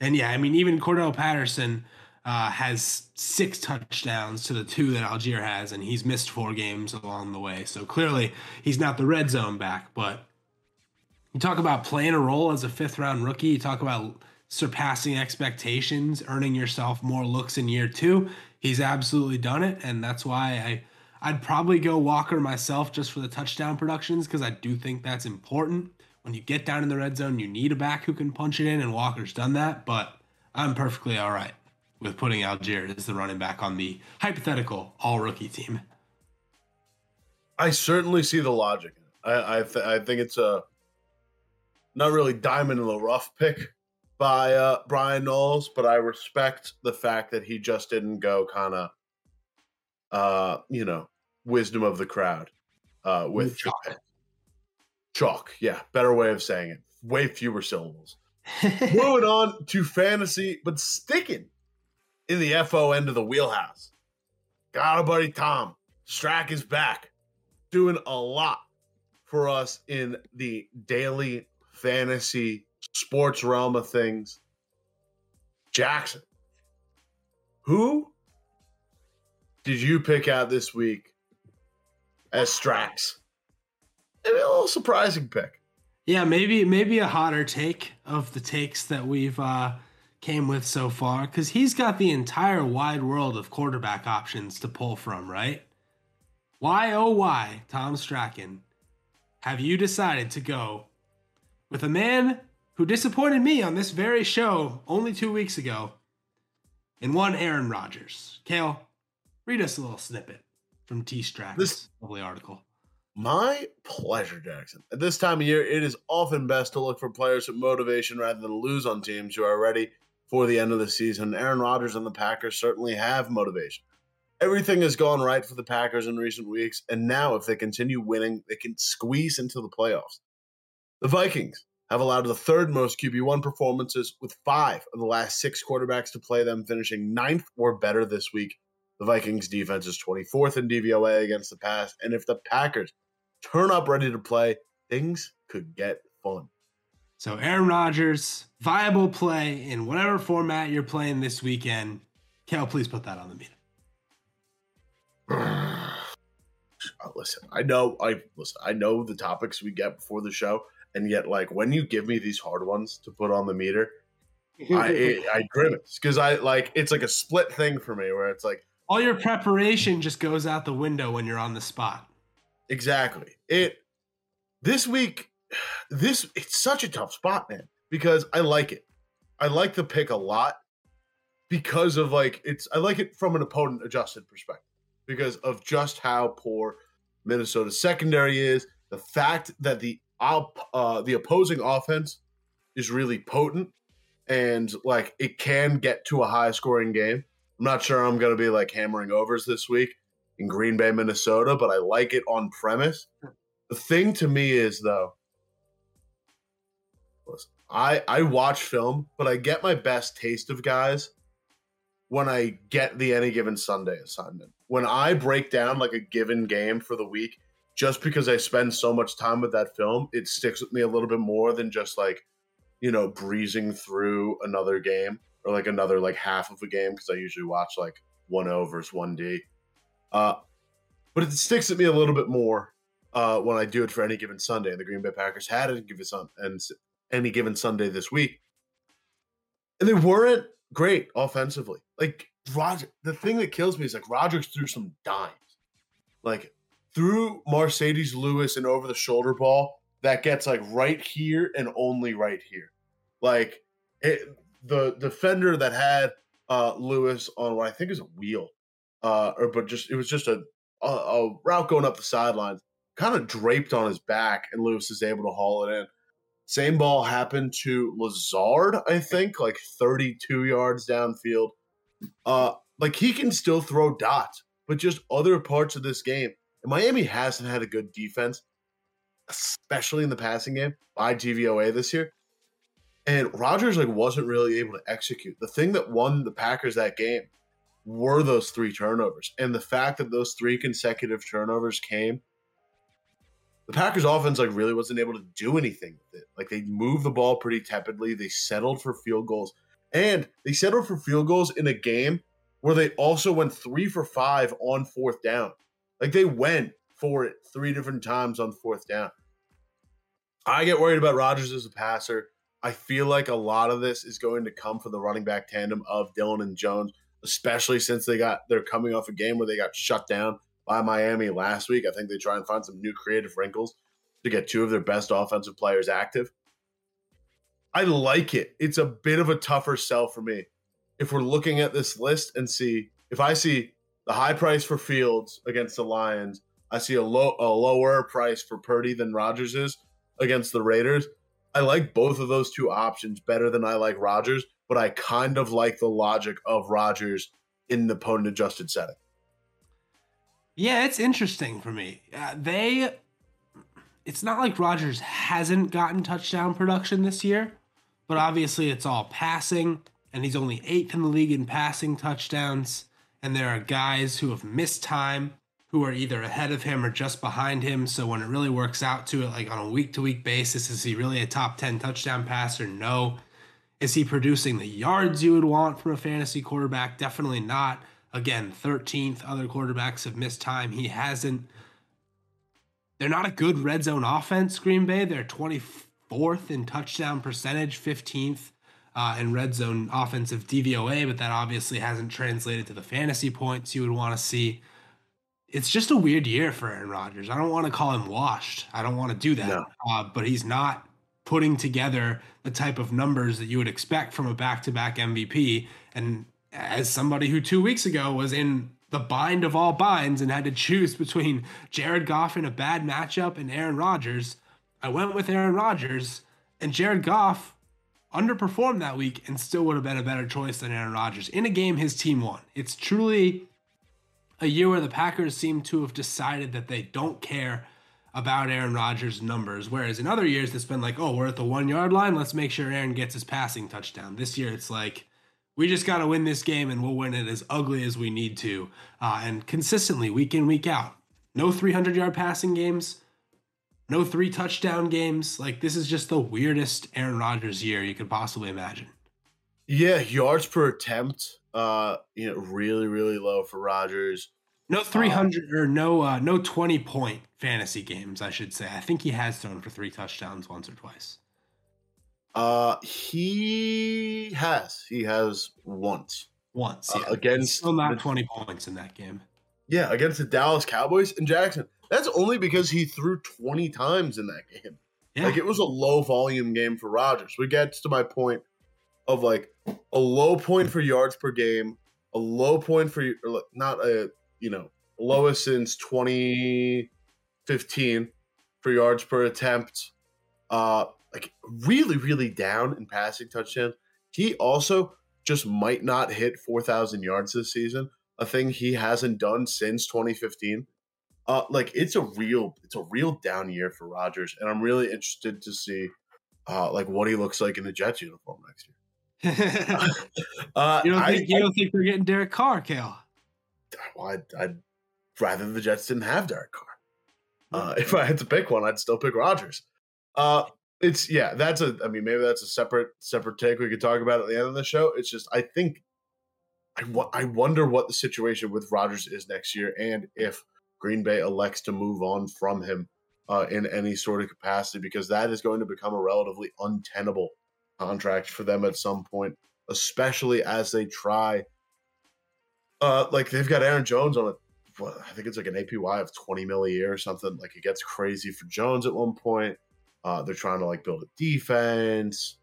and yeah, I mean even Cordarrelle Patterson uh, has six touchdowns to the two that Allgeier has, and he's missed four games along the way. So clearly he's not the red zone back, but you talk about playing a role as a fifth round rookie. You talk about surpassing expectations, earning yourself more looks in year two. He's absolutely done it, and that's why I I'd probably go Walker myself just for the touchdown productions because I do think that's important. When you get down in the red zone, you need a back who can punch it in, and Walker's done that. But I'm perfectly all right with putting Allgeier as the running back on the hypothetical all rookie team. I certainly see the logic. I I, th- I think it's a not really diamond in the rough pick by uh, Bryan Knowles, but I respect the fact that he just didn't go kind of, uh, you know, wisdom of the crowd uh, with chalk. Chalk, yeah, better way of saying it. Way fewer syllables. *laughs* Moving on to fantasy, but sticking in the FO end of the wheelhouse. Got a buddy Tom. Strack is back, doing a lot for us in the daily fantasy sports realm of things. Jackson, who did you pick out this week as Strax? Maybe a little surprising pick. Yeah, maybe maybe a hotter take of the takes that we've uh, came with so far because he's got the entire wide world of quarterback options to pull from, right? Why oh why, Tom Strachan, have you decided to go with a man who disappointed me on this very show only two weeks ago, and one Aaron Rodgers. Cale, read us a little snippet from T Strack's this lovely article. My pleasure, Jackson. At this time of year, it is often best to look for players with motivation rather than lose on teams who are ready for the end of the season. Aaron Rodgers and the Packers certainly have motivation. Everything has gone right for the Packers in recent weeks, and now if they continue winning, they can squeeze into the playoffs. The Vikings have allowed the third most QB1 performances with five of the last six quarterbacks to play them, finishing ninth or better this week. The Vikings defense is 24th in DVOA against the pass. And if the Packers turn up ready to play, things could get fun. So, Aaron Rodgers, viable play in whatever format you're playing this weekend. Cal, please put that on the meter. *sighs* Uh, listen, I know I listen, I know the topics we get before the show and yet like when you give me these hard ones to put on the meter *laughs* i i grimace because i like it's like a split thing for me where it's like all your preparation just goes out the window when you're on the spot. Exactly. It this week *sighs* this it's such a tough spot man because i like it. I like the pick a lot because of like it's i like it from an opponent adjusted perspective because of just how poor minnesota's secondary is the fact that the uh, the opposing offense is really potent and like it can get to a high scoring game. I'm not sure I'm going to be like hammering overs this week in Green Bay, Minnesota, but I like it on premise. The thing to me is though, I I watch film, but I get my best taste of guys when I get the any given Sunday assignment. When I break down like a given game for the week just because I spend so much time with that film, it sticks with me a little bit more than just like, you know, breezing through another game or like another like half of a game because I usually watch like 1 O versus 1D. Uh, but it sticks with me a little bit more uh, when I do it for any given Sunday. And the Green Bay Packers had it given sun and any given Sunday this week, and they weren't great offensively. Like Roger, the thing that kills me is like Rodgers threw some dimes. Like through Marcedes Lewis and over the shoulder ball that gets like right here and only right here. Like it, the defender that had uh, Lewis on what I think is a wheel, uh, or but just it was just a, a, a route going up the sidelines, kind of draped on his back, and Lewis is able to haul it in. Same ball happened to Lazard, I think, like 32 yards downfield. Uh, like he can still throw dots, but just other parts of this game. Miami hasn't had a good defense, especially in the passing game by DVOA this year. And Rodgers like wasn't really able to execute. The thing that won the Packers that game were those three turnovers. And the fact that those three consecutive turnovers came the Packers offense like really wasn't able to do anything with it. Like they moved the ball pretty tepidly. They settled for field goals. And they settled for field goals in a game where they also went three for five on fourth down. Like they went for it three different times on fourth down. I get worried about Rodgers as a passer. I feel like a lot of this is going to come from the running back tandem of Dillon and Jones, especially since they got they're coming off a game where they got shut down by Miami last week. I think they try and find some new creative wrinkles to get two of their best offensive players active. I like it. It's a bit of a tougher sell for me. If we're looking at this list and see if I see the high price for Fields against the Lions, I see a low a lower price for Purdy than Rodgers is against the Raiders. I like both of those two options better than I like Rodgers, but I kind of like the logic of Rodgers in the opponent adjusted setting. Yeah, it's interesting for me. Uh, they, it's not like Rodgers hasn't gotten touchdown production this year, but obviously it's all passing, and he's only eighth in the league in passing touchdowns. And there are guys who have missed time who are either ahead of him or just behind him. So when it really works out to it, like on a week to week basis, is he really a top 10 touchdown passer? No. Is he producing the yards you would want from a fantasy quarterback? Definitely not. Again, 13th. Other quarterbacks have missed time. He hasn't. They're not a good red zone offense, Green Bay. They're 24th in touchdown percentage, 15th uh, in red zone offensive DVOA, but that obviously hasn't translated to the fantasy points you would want to see. It's just a weird year for Aaron Rodgers. I don't want to call him washed. I don't want to do that. No. Uh, but he's not putting together the type of numbers that you would expect from a back to back MVP. And as somebody who two weeks ago was in the bind of all binds and had to choose between Jared Goff in a bad matchup and Aaron Rodgers, I went with Aaron Rodgers, and Jared Goff underperformed that week and still would have been a better choice than Aaron Rodgers in a game his team won. It's truly a year where the Packers seem to have decided that they don't care about Aaron Rodgers' numbers, whereas in other years it's been like, oh, we're at the one yard line, let's make sure Aaron gets his passing touchdown. This year it's like, we just got to win this game and we'll win it as ugly as we need to uh, and consistently week in week out no 300 yard passing games no three touchdown games like this is just the weirdest aaron rodgers year you could possibly imagine yeah yards per attempt uh you know really really low for rodgers no 300 or no uh no 20 point fantasy games i should say i think he has thrown for three touchdowns once or twice uh, he has. He has once. Once, uh, yeah. Uh, against still not the, twenty points in that game. Yeah, against the Dallas Cowboys and Jackson. That's only because he threw twenty times in that game. Yeah. Like it was a low volume game for Rodgers. We get to my point of like a low point for yards per game, a low point for not a you know lowest since 2015 for yards per attempt. Uh, like really, really down in passing touchdowns. He also just might not hit 4,000 yards this season, a thing he hasn't done since 2015. Uh, like it's a real, it's a real down year for Rodgers, and I'm really interested to see, uh, like what he looks like in the Jets uniform next year. *laughs* *laughs* uh, you don't think I, you don't think they're getting Derek Carr, Cale? Well, I'd, I'd, rather the Jets didn't have Derek Carr. Uh, *laughs* if I had to pick one, I'd still pick Rodgers. Uh, it's yeah, that's a. I mean, maybe that's a separate separate take we could talk about at the end of the show. It's just I think I I wonder what the situation with Rodgers is next year, and if Green Bay elects to move on from him uh, in any sort of capacity, because that is going to become a relatively untenable contract for them at some point, especially as they try. Uh, like they've got Aaron Jones on what, I think it's like an APY of 20 mil a year or something. Like it gets crazy for Jones at one point. Uh, they're trying to like build a defense.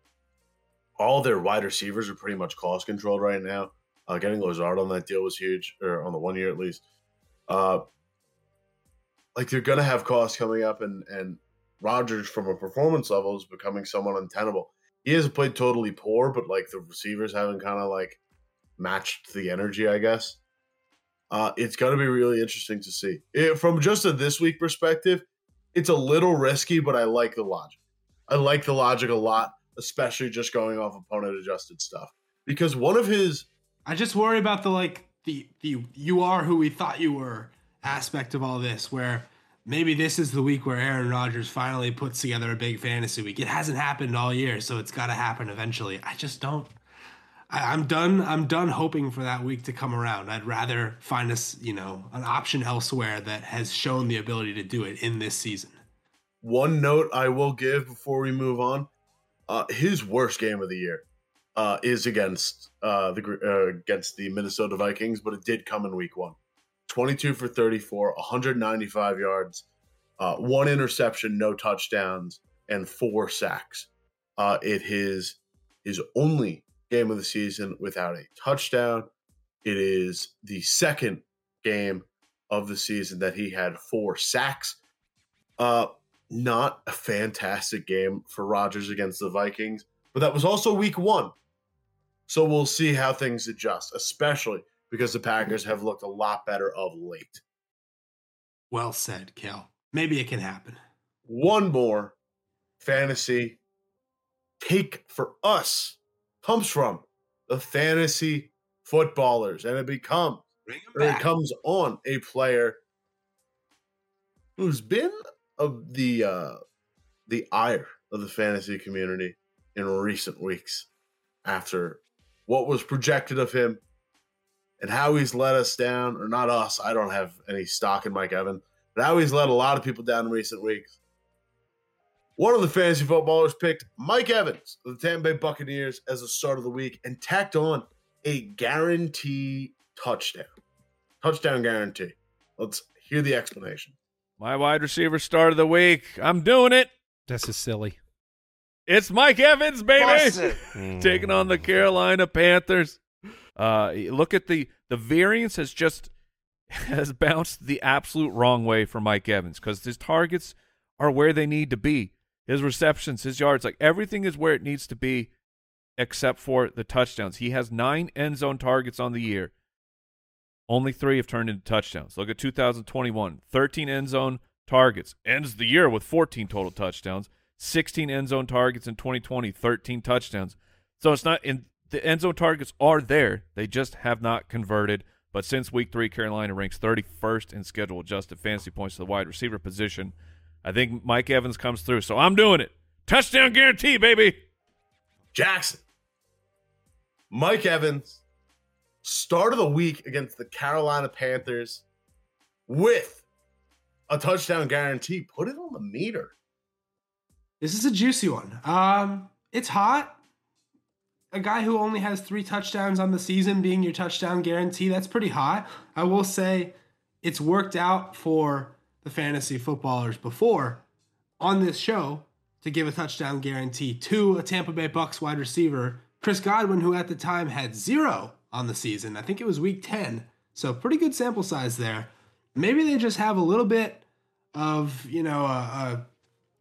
All their wide receivers are pretty much cost controlled right now. Uh, getting Lazard on that deal was huge, or on the one year at least. Uh, like they're gonna have costs coming up, and and Rodgers from a performance level is becoming somewhat untenable. He hasn't played totally poor, but like the receivers haven't kind of like matched the energy, I guess. Uh, it's going to be really interesting to see. It, from just a this week perspective, it's a little risky, but I like the logic. I like the logic a lot, especially just going off opponent adjusted stuff. Because one of his I just worry about the like the the you are who we thought you were aspect of all this where maybe this is the week where Aaron Rodgers finally puts together a big fantasy week. It hasn't happened all year, so it's got to happen eventually. I just don't I, am done. I'm done hoping for that week to come around. I'd rather find us, you know, an option elsewhere that has shown the ability to do it in this season. One note I will give before we move on: uh, his worst game of the year uh, is against uh, the uh, against the Minnesota Vikings, but it did come in Week One. 22 for 34, 195 yards, uh, one interception, no touchdowns, and four sacks. Uh, it is his only game of the season without a touchdown. It is the second game of the season that he had four sacks. Uh, not a fantastic game for Rodgers against the Vikings, but that was also week one. So we'll see how things adjust, especially because the Packers have looked a lot better of late. Well said, Kel. Maybe it can happen. One more fantasy take for us comes from the fantasy footballers, and it becomes or it comes on a player who's been of the uh, the ire of the fantasy community in recent weeks after what was projected of him and how he's let us down, or not us. I don't have any stock in Mike Evans, but how he's let a lot of people down in recent weeks. One of the fantasy footballers picked Mike Evans of the Tampa Bay Buccaneers as the start of the week and tacked on a guarantee touchdown. Touchdown guarantee. Let's hear the explanation. My wide receiver start of the week. I'm doing it. This is silly. It's Mike Evans, baby. *laughs* Taking on the Carolina Panthers. Uh, look at the the variance has just *laughs* has bounced the absolute wrong way for Mike Evans because his targets are where they need to be his receptions, his yards, like everything is where it needs to be except for the touchdowns. He has nine end zone targets on the year. Only three have turned into touchdowns. Look at 2021 13 end zone targets. Ends the year with 14 total touchdowns. 16 end zone targets in 2020, 13 touchdowns. So it's not in the end zone targets are there. They just have not converted. But since week three, Carolina ranks 31st in schedule adjusted fantasy points to the wide receiver position. I think Mike Evans comes through. So I'm doing it. Touchdown guarantee, baby. Jackson. Mike Evans, start of the week against the Carolina Panthers with a touchdown guarantee. Put it on the meter. This is a juicy one. Um, it's hot. A guy who only has three touchdowns on the season being your touchdown guarantee, that's pretty hot. I will say it's worked out for the fantasy footballers before on this show to give a touchdown guarantee to a Tampa Bay Bucks wide receiver, Chris Godwin, who at the time had zero on the season. I think it was week 10. So pretty good sample size there. Maybe they just have a little bit of, you know, a, a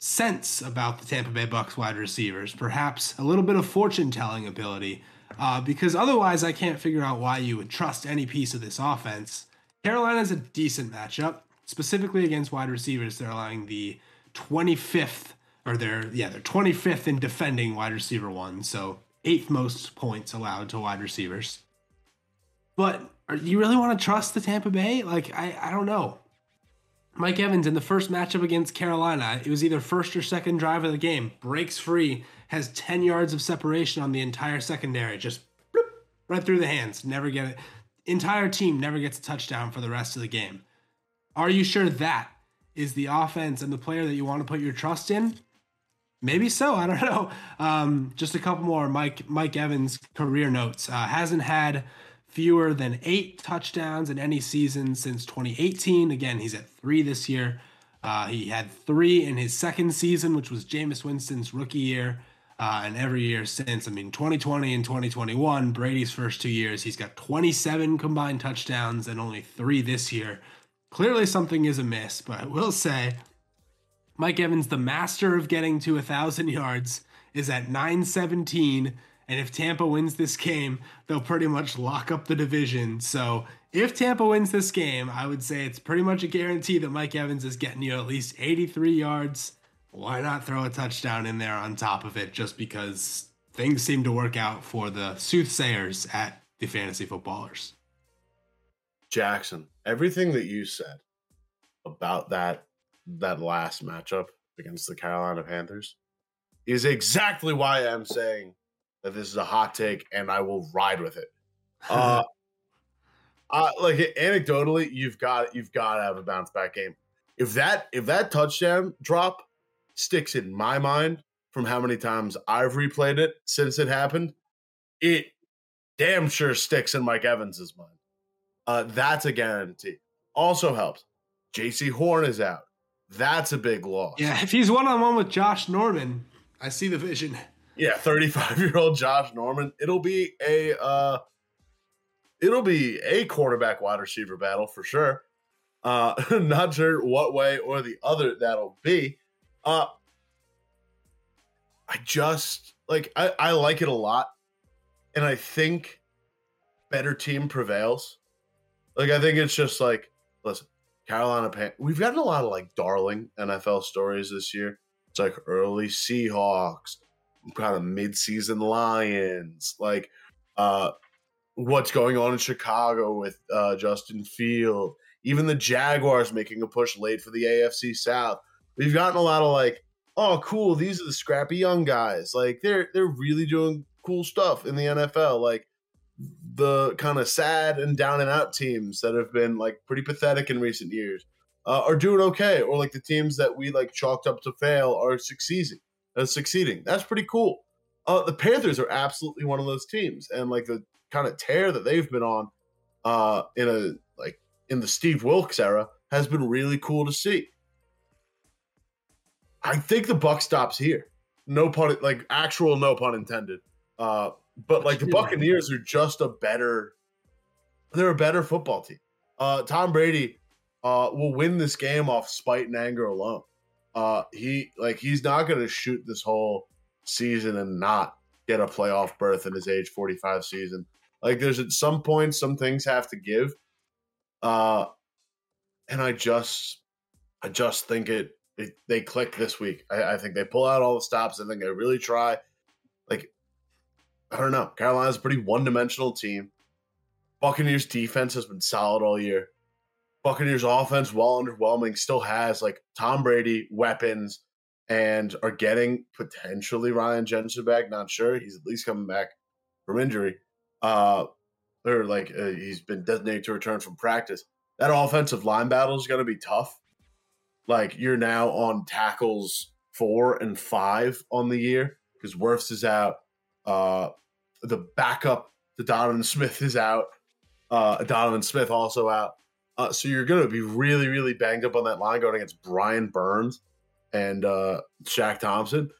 sense about the Tampa Bay Bucks wide receivers, perhaps a little bit of fortune telling ability. Uh, because otherwise, I can't figure out why you would trust any piece of this offense. Carolina's a decent matchup specifically against wide receivers, they're allowing the 25th or they're yeah they're 25th in defending wide receiver one, so eighth most points allowed to wide receivers. But are, you really want to trust the Tampa Bay? Like I I don't know. Mike Evans in the first matchup against Carolina, it was either first or second drive of the game, breaks free, has 10 yards of separation on the entire secondary, just bloop, right through the hands, never get it. Entire team never gets a touchdown for the rest of the game. Are you sure that is the offense and the player that you want to put your trust in? Maybe so. I don't *laughs* know. Um, just a couple more. Mike Mike Evans career notes uh, hasn't had fewer than eight touchdowns in any season since 2018. Again, he's at three this year. Uh, he had three in his second season, which was Jameis Winston's rookie year. Uh, and every year since, I mean, 2020 and 2021, Brady's first two years, he's got 27 combined touchdowns and only three this year. Clearly, something is amiss, but I will say Mike Evans, the master of getting to a 1,000 yards, is at 917 and if Tampa wins this game, they'll pretty much lock up the division. So if Tampa wins this game, I would say it's pretty much a guarantee that Mike Evans is getting you at least 83 yards. Why not throw a touchdown in there on top of it just because things seem to work out for the soothsayers at the fantasy footballers? Jackson, everything that you said about that that last matchup against the Carolina Panthers is exactly why I'm saying that this is a hot take and I will ride with it. *laughs* Uh, uh like anecdotally, you've got you've got to have a bounce back game. If that if that touchdown drop sticks in my mind from how many times I've replayed it since it happened, it damn sure sticks in Mike Evans's mind. Uh, that's a guarantee. Also helps. Jaycee Horn is out. That's a big loss. Yeah, if he's one on one with Josh Norman, I see the vision. Yeah, 35 year old Josh Norman. It'll be a uh it'll be a quarterback wide receiver battle for sure. Uh *laughs* not sure what way or the other that'll be. Uh I just like I, I like it a lot. And I think better team prevails. Like I think it's just like listen, Carolina Pan we've gotten a lot of like darling NFL stories this year. It's like early Seahawks, kind of mid-season Lions, like uh, what's going on in Chicago with uh, Justin Field, even the Jaguars making a push late for the AFC South. We've gotten a lot of like, oh, cool, these are the scrappy young guys. Like they're they're really doing cool stuff in the NFL. Like the kind of sad and down and out teams that have been like pretty pathetic in recent years uh, are doing okay, or like the teams that we like chalked up to fail are succeeding succeeding. That's pretty cool. Uh, the Panthers are absolutely one of those teams, and like the kind of tear that they've been on uh, in a like in the Steve Wilks era has been really cool to see. I think the buck stops here. No pun, like actual no pun intended. Uh, but like the Buccaneers are just a better, they're a better football team. Uh, Tom Brady uh, will win this game off spite and anger alone uh, he like he's not going to shoot this whole season and not get a playoff berth in his age 45 season. Like there's at some point some things have to give. Uh and I just I just think it, it they click this week. I, I, think they pull out all the stops. I think they really try. Like I don't know. Carolina's a pretty one dimensional team. Buccaneers defense has been solid all year. Buccaneers offense, while underwhelming, still has like Tom Brady weapons and are getting potentially Ryan Jensen back. Not sure. He's at least coming back from injury. Uh, or like uh, he's been designated to return from practice. That offensive line battle is going to be tough. Like you're now on tackles four and five on the year because Wirfs is out. Uh, the backup to Donovan Smith is out. Uh, Donovan Smith also out. Uh, so you're going to be really, really banged up on that line going against Brian Burns and uh, Shaq Thompson.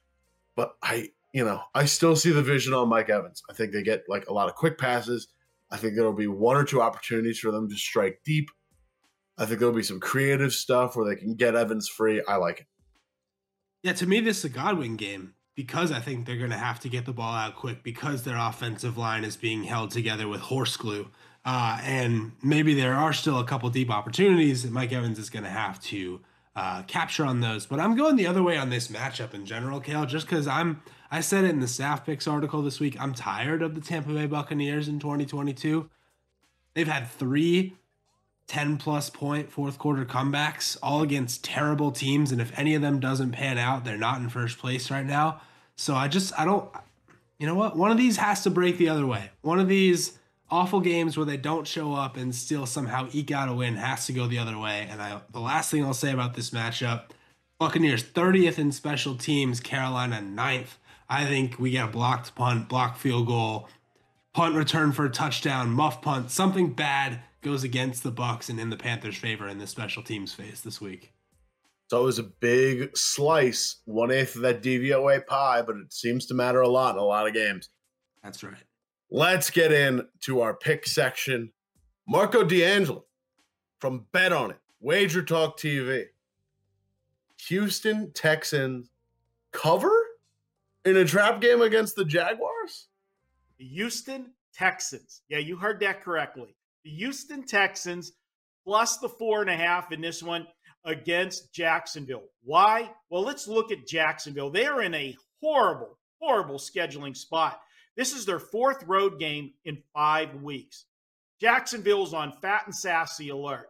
But I, you know, I still see the vision on Mike Evans. I think they get like a lot of quick passes. I think there'll be one or two opportunities for them to strike deep. I think there'll be some creative stuff where they can get Evans free. I like it. Yeah, to me, this is a Godwin game because I think they're going to have to get the ball out quick because their offensive line is being held together with horse glue. Uh, and maybe there are still a couple deep opportunities that Mike Evans is going to have to uh, capture on those. But I'm going the other way on this matchup in general, Cale, just because I'm. I said it in the staff picks article this week. I'm tired of the Tampa Bay Buccaneers in 2022. They've had three 10 plus point fourth quarter comebacks, all against terrible teams. And if any of them doesn't pan out, they're not in first place right now. So I just, I don't, you know what? One of these has to break the other way. One of these awful games where they don't show up and still somehow eke out a win has to go the other way. And I, the last thing I'll say about this matchup Buccaneers 30th in special teams, Carolina 9th. I think we get a blocked punt, blocked field goal. punt return for a touchdown, muff punt, something bad goes against the Bucs and in the Panthers' favor in the special teams phase this week. So it was a big slice, one eighth of that DVOA pie, but it seems to matter a lot in a lot of games. That's right. Let's get into our pick section. Marco D'Angelo from Bet On It, Wager Talk TV. Houston Texans cover in a trap game against the Jaguars? The Houston Texans. Yeah, you heard that correctly. The Houston Texans plus the four and a half in this one against Jacksonville. Why? Well, let's look at Jacksonville. They are in a horrible, horrible scheduling spot. This is their fourth road game in five weeks. Jacksonville's on fat and sassy alert.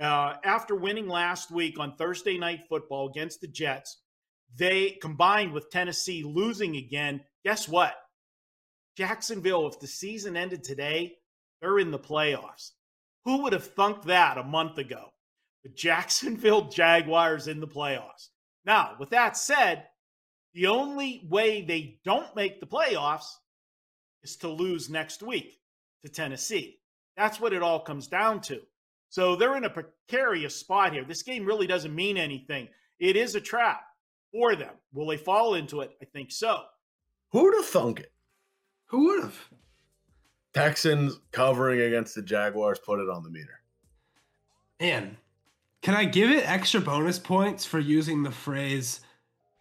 Uh, after winning last week on Thursday Night Football against the Jets, they combined with Tennessee losing again. Guess what? Jacksonville, if the season ended today, they're in the playoffs. Who would have thunk that a month ago? The *laughs* Jacksonville Jaguars in the playoffs. Now, with that said, the only way they don't make the playoffs is to lose next week to Tennessee. That's what it all comes down to. So they're in a precarious spot here. This game really doesn't mean anything. It is a trap for them. Will they fall into it? I think so. Who'd have thunk it? Who would have? Texans covering against the Jaguars put it on the meter. And can I give it extra bonus points for using the phrase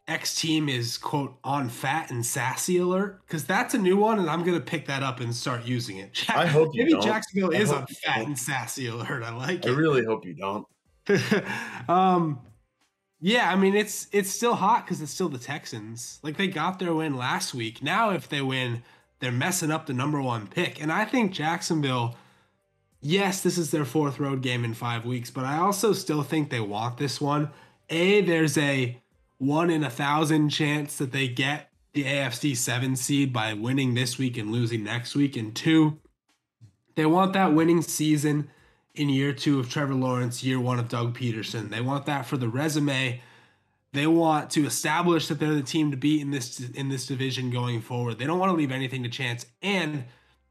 X team is quote on fat and sassy alert? Because that's a new one, and I'm gonna pick that up and start using it. Jack- I hope maybe don't. Jacksonville I is on fat and sassy alert. I like I it. I really hope you don't. *laughs* um, yeah, I mean it's it's still hot because it's still the Texans. Like they got their win last week. Now if they win, they're messing up the number one pick. And I think Jacksonville. Yes, this is their fourth road game in five weeks, but I also still think they want this one. A, there's a one in a thousand chance that they get the AFC seven seed by winning this week and losing next week. And two, they want that winning season in year two of Trevor Lawrence, year one of Doug Pederson. They want that for the resume. They want to establish that they're the team to beat in this in this division going forward. They don't want to leave anything to chance. And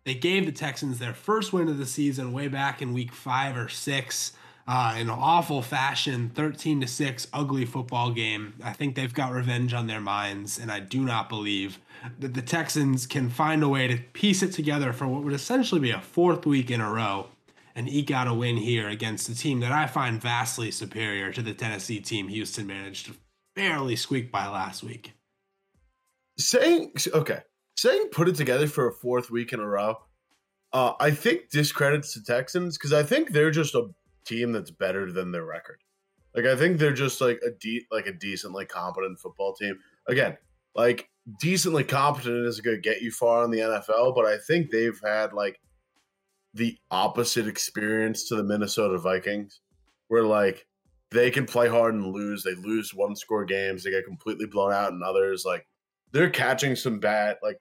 they gave the Texans their first win of the season way back in week five or six. Uh, in awful fashion, 13 to 6, ugly football game. I think they've got revenge on their minds, and I do not believe that the Texans can find a way to piece it together for what would essentially be a fourth week in a row and eke out a win here against a team that I find vastly superior to the Tennessee team Houston managed to barely squeak by last week. Saying okay, saying put it together for a fourth week in a row. Uh, I think discredits the Texans because I think they're just a team that's better than their record. Like I think they're just like a de- like a decently competent football team. Again, like decently competent isn't going to get you far in the NFL, but I think they've had like the opposite experience to the Minnesota Vikings, where like they can play hard and lose. They lose one score games. They get completely blown out in others. Like they're catching some bad. Like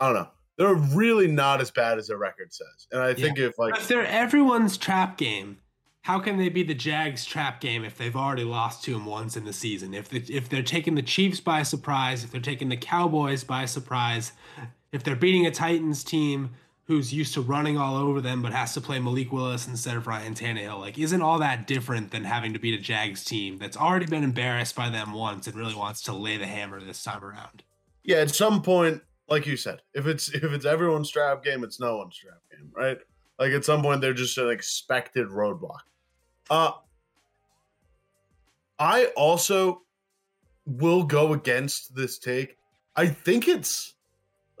I don't know. They're really not as bad as their record says. And I think if like If they're everyone's trap game, how can they be the Jags trap game if they've already lost to them once in the season? If they, if they're taking the Chiefs by surprise, if they're taking the Cowboys by surprise, if they're beating a Titans team who's used to running all over them but has to play Malik Willis instead of Ryan Tannehill, like isn't all that different than having to beat a Jags team that's already been embarrassed by them once and really wants to lay the hammer this time around? yeah, at some point, like you said, if it's if it's everyone's trap game, it's no one's trap game, right? Like at some point, they're just an expected roadblock. Uh, I also will go against this take. I think it's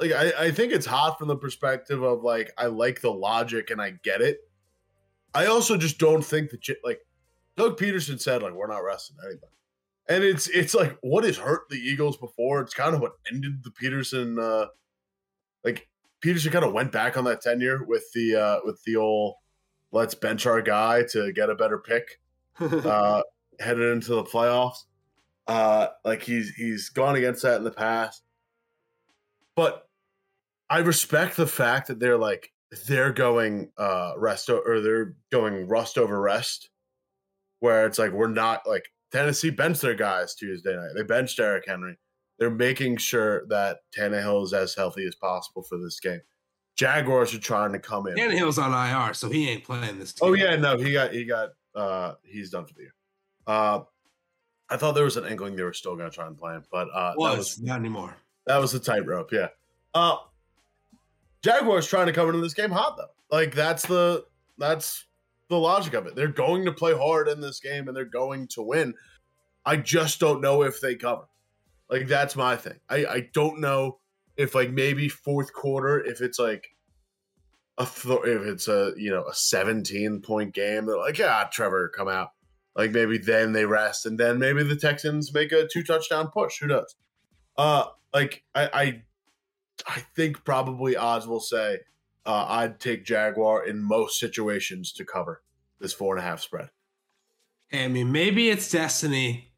like I, I think it's hot from the perspective of like I like the logic and I get it. I also just don't think that like Doug Pederson said like we're not resting anybody. And it's it's like what has hurt the Eagles before? It's kind of what ended the Pederson uh like Pederson kind of went back on that tenure with the uh with the old let's bench our guy to get a better pick *laughs* uh headed into the playoffs. Uh like he's he's gone against that in the past. But I respect the fact that they're like they're going uh rest o- or they're going rust over rest where it's like we're not like Tennessee benched their guys Tuesday night. They benched Derrick Henry. They're making sure that Tannehill is as healthy as possible for this game. Jaguars are trying to come in. Tannehill's on IR, so he ain't playing this. Game. Oh yeah, no, he got he got uh he's done for the year. Uh I thought there was an inkling they were still gonna try and play him, but uh was, that was not anymore. that was the tightrope, yeah. Uh Jaguars trying to come into this game hot though. Like that's the that's the logic of it. They're going to play hard in this game and they're going to win. I just don't know if they cover. Like that's my thing. I I don't know if like maybe fourth quarter if it's like a if it's a you know a 17 point game they're like yeah Trevor come out. Like maybe then they rest and then maybe the Texans make a two touchdown push. Who knows? Uh like I I, I think probably odds will say uh, I'd take Jaguar in most situations to cover this four and a half spread. I mean, maybe it's destiny.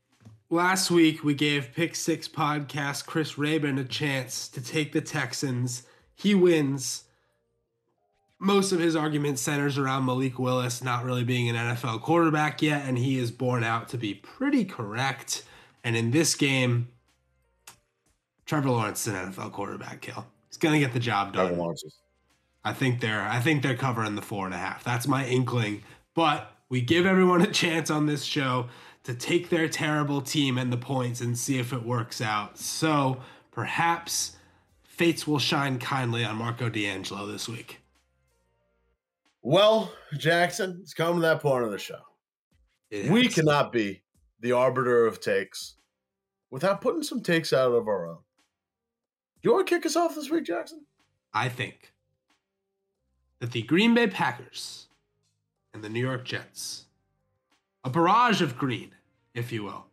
Last week, we gave Pick Six podcast Chris Rabin a chance to take the Texans. He wins. Most of his argument centers around Malik Willis not really being an NFL quarterback yet, and he is borne out to be pretty correct. And in this game, Trevor Lawrence is an NFL quarterback kill. He's gonna get the job done. Trevor Lawrence is- I think they're I think they're covering the four and a half. That's my inkling. But we give everyone a chance on this show to take their terrible team and the points and see if it works out. So perhaps fates will shine kindly on Marco D'Angelo this week. well Jackson it's come to that point of the show It we has- cannot be the arbiter of takes without putting some takes out of our own. You want to kick us off this week, Jackson? I think that the Green Bay Packers and the New York Jets, a barrage of green, if you will,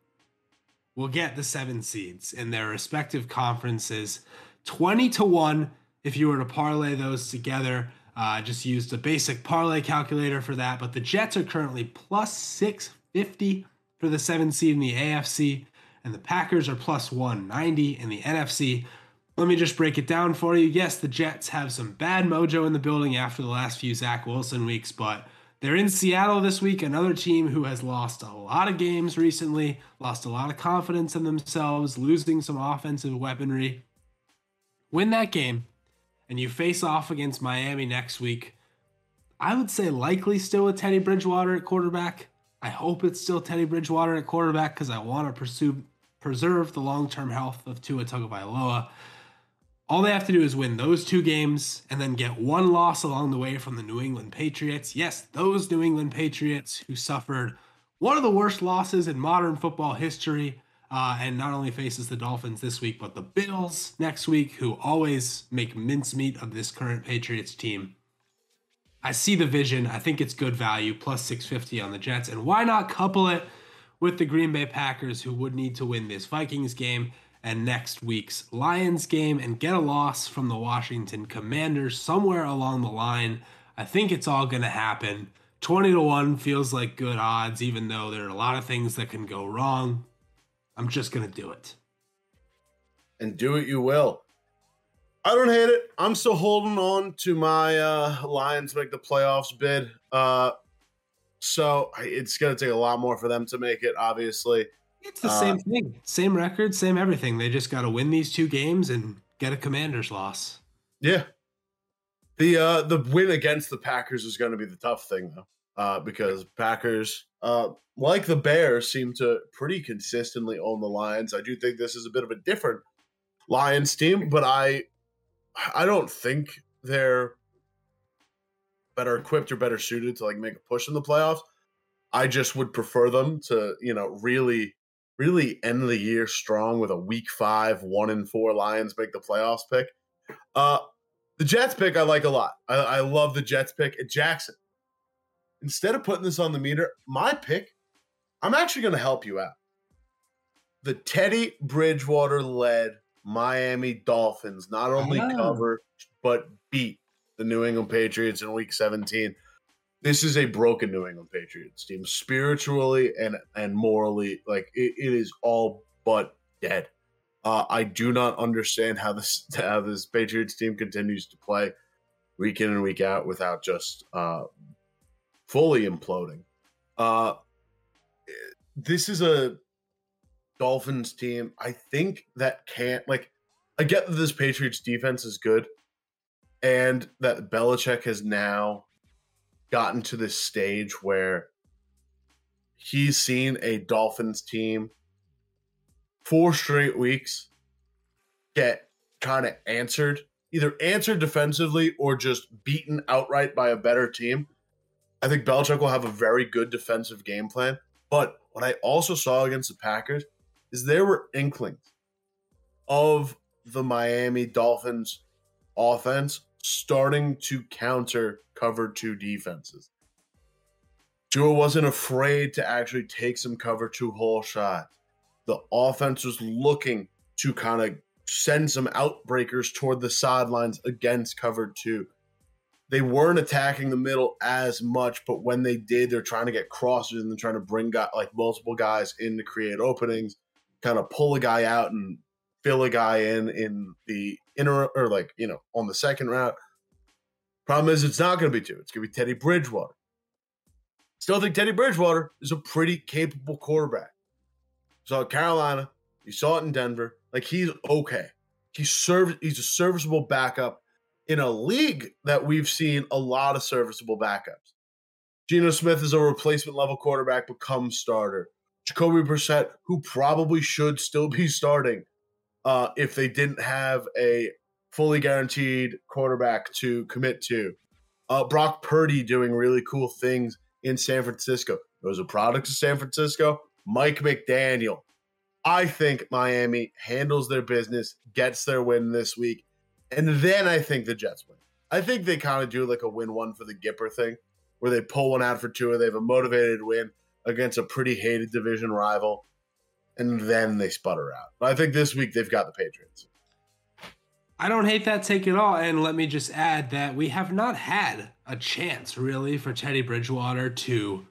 will get the seven seeds in their respective conferences 20 to 1 if you were to parlay those together. Uh, I just used a basic parlay calculator for that, but the Jets are currently plus 650 for the seven seed in the AFC, and the Packers are plus 190 in the NFC. Let me just break it down for you. Yes, the Jets have some bad mojo in the building after the last few Zach Wilson weeks, but they're in Seattle this week, another team who has lost a lot of games recently, lost a lot of confidence in themselves, losing some offensive weaponry. Win that game, and you face off against Miami next week. I would say likely still with Teddy Bridgewater at quarterback. I hope it's still Teddy Bridgewater at quarterback because I want to pursue preserve the long term health of Tua Tagovailoa. All they have to do is win those two games and then get one loss along the way from the New England Patriots. Yes, those New England Patriots who suffered one of the worst losses in modern football history. Uh, and not only faces the Dolphins this week, but the Bills next week, who always make mincemeat of this current Patriots team. I see the vision. I think it's good value, plus 650 on the Jets. And why not couple it with the Green Bay Packers, who would need to win this Vikings game and next week's Lions game and get a loss from the Washington Commanders somewhere along the line? I think it's all going to happen. 20 to 1 feels like good odds, even though there are a lot of things that can go wrong. I'm just going to do it. And do it you will. I don't hate it. I'm still holding on to my uh, Lions make the playoffs bid. Uh, so it's going to take a lot more for them to make it, obviously. It's the Uh, same thing. Same record, same everything. They just got to win these two games and get a Commanders loss. Yeah. The uh the win against the Packers is going to be the tough thing though. Uh because Packers uh like the Bears seem to pretty consistently own the Lions. I do think this is a bit of a different Lions team, but I I don't think they're better equipped or better suited to like make a push in the playoffs. I just would prefer them to, you know, really really end the year strong with a week 5 1 and 4 Lions make the playoffs pick. Uh, the Jets pick I like a lot. I, I love the Jets pick at Jackson. Instead of putting this on the meter, my pick, I'm actually going to help you out. The Teddy Bridgewater led Miami Dolphins not only Oh. cover but beat the New England Patriots in Week 17. This is a broken New England Patriots team, spiritually and and morally. Like it, it is all but dead. Uh, I do not understand how this *laughs* how this Patriots team continues to play week in and week out without just uh, fully imploding. Uh, this is a Dolphins team. I think that can't like. I get that this Patriots defense is good. and that Belichick has now gotten to this stage where he's seen a Dolphins team four straight weeks get kind of answered, either answered defensively or just beaten outright by a better team. I think Belichick will have a very good defensive game plan. But what I also saw against the Packers is there were inklings of the Miami Dolphins offense starting to counter cover two defenses. Tua wasn't afraid to actually take some cover two hole shots. The offense was looking to kind of send some outbreakers toward the sidelines against cover two. They weren't attacking the middle as much, but when they did, they're trying to get crosses and they're trying to bring guy, like multiple guys in to create openings, kind of pull a guy out and fill a guy in in the inner or like you know on the second route. Problem is, it's not going to be Tua. It's going to be Teddy Bridgewater. Still think Teddy Bridgewater is a pretty capable quarterback. Saw Carolina. You saw it in Denver. Like he's okay. He's served. He's a serviceable backup in a league that we've seen a lot of serviceable backups. Geno Smith is a replacement level quarterback, become starter. Jacoby Brissett, who probably should still be starting, uh, if they didn't have a fully guaranteed quarterback to commit to. Uh, Brock Purdy doing really cool things in San Francisco. It was a product of San Francisco. Mike McDaniel. I think Miami handles their business, gets their win this week, and then I think the Jets win. I think they kind of do like a win one for the Gipper thing, where they pull one out for Tua, and they have a motivated win against a pretty hated division rival and then they sputter out. But I think this week they've got the Patriots. I don't hate that take at all. And let me just add that we have not had a chance really for Teddy Bridgewater to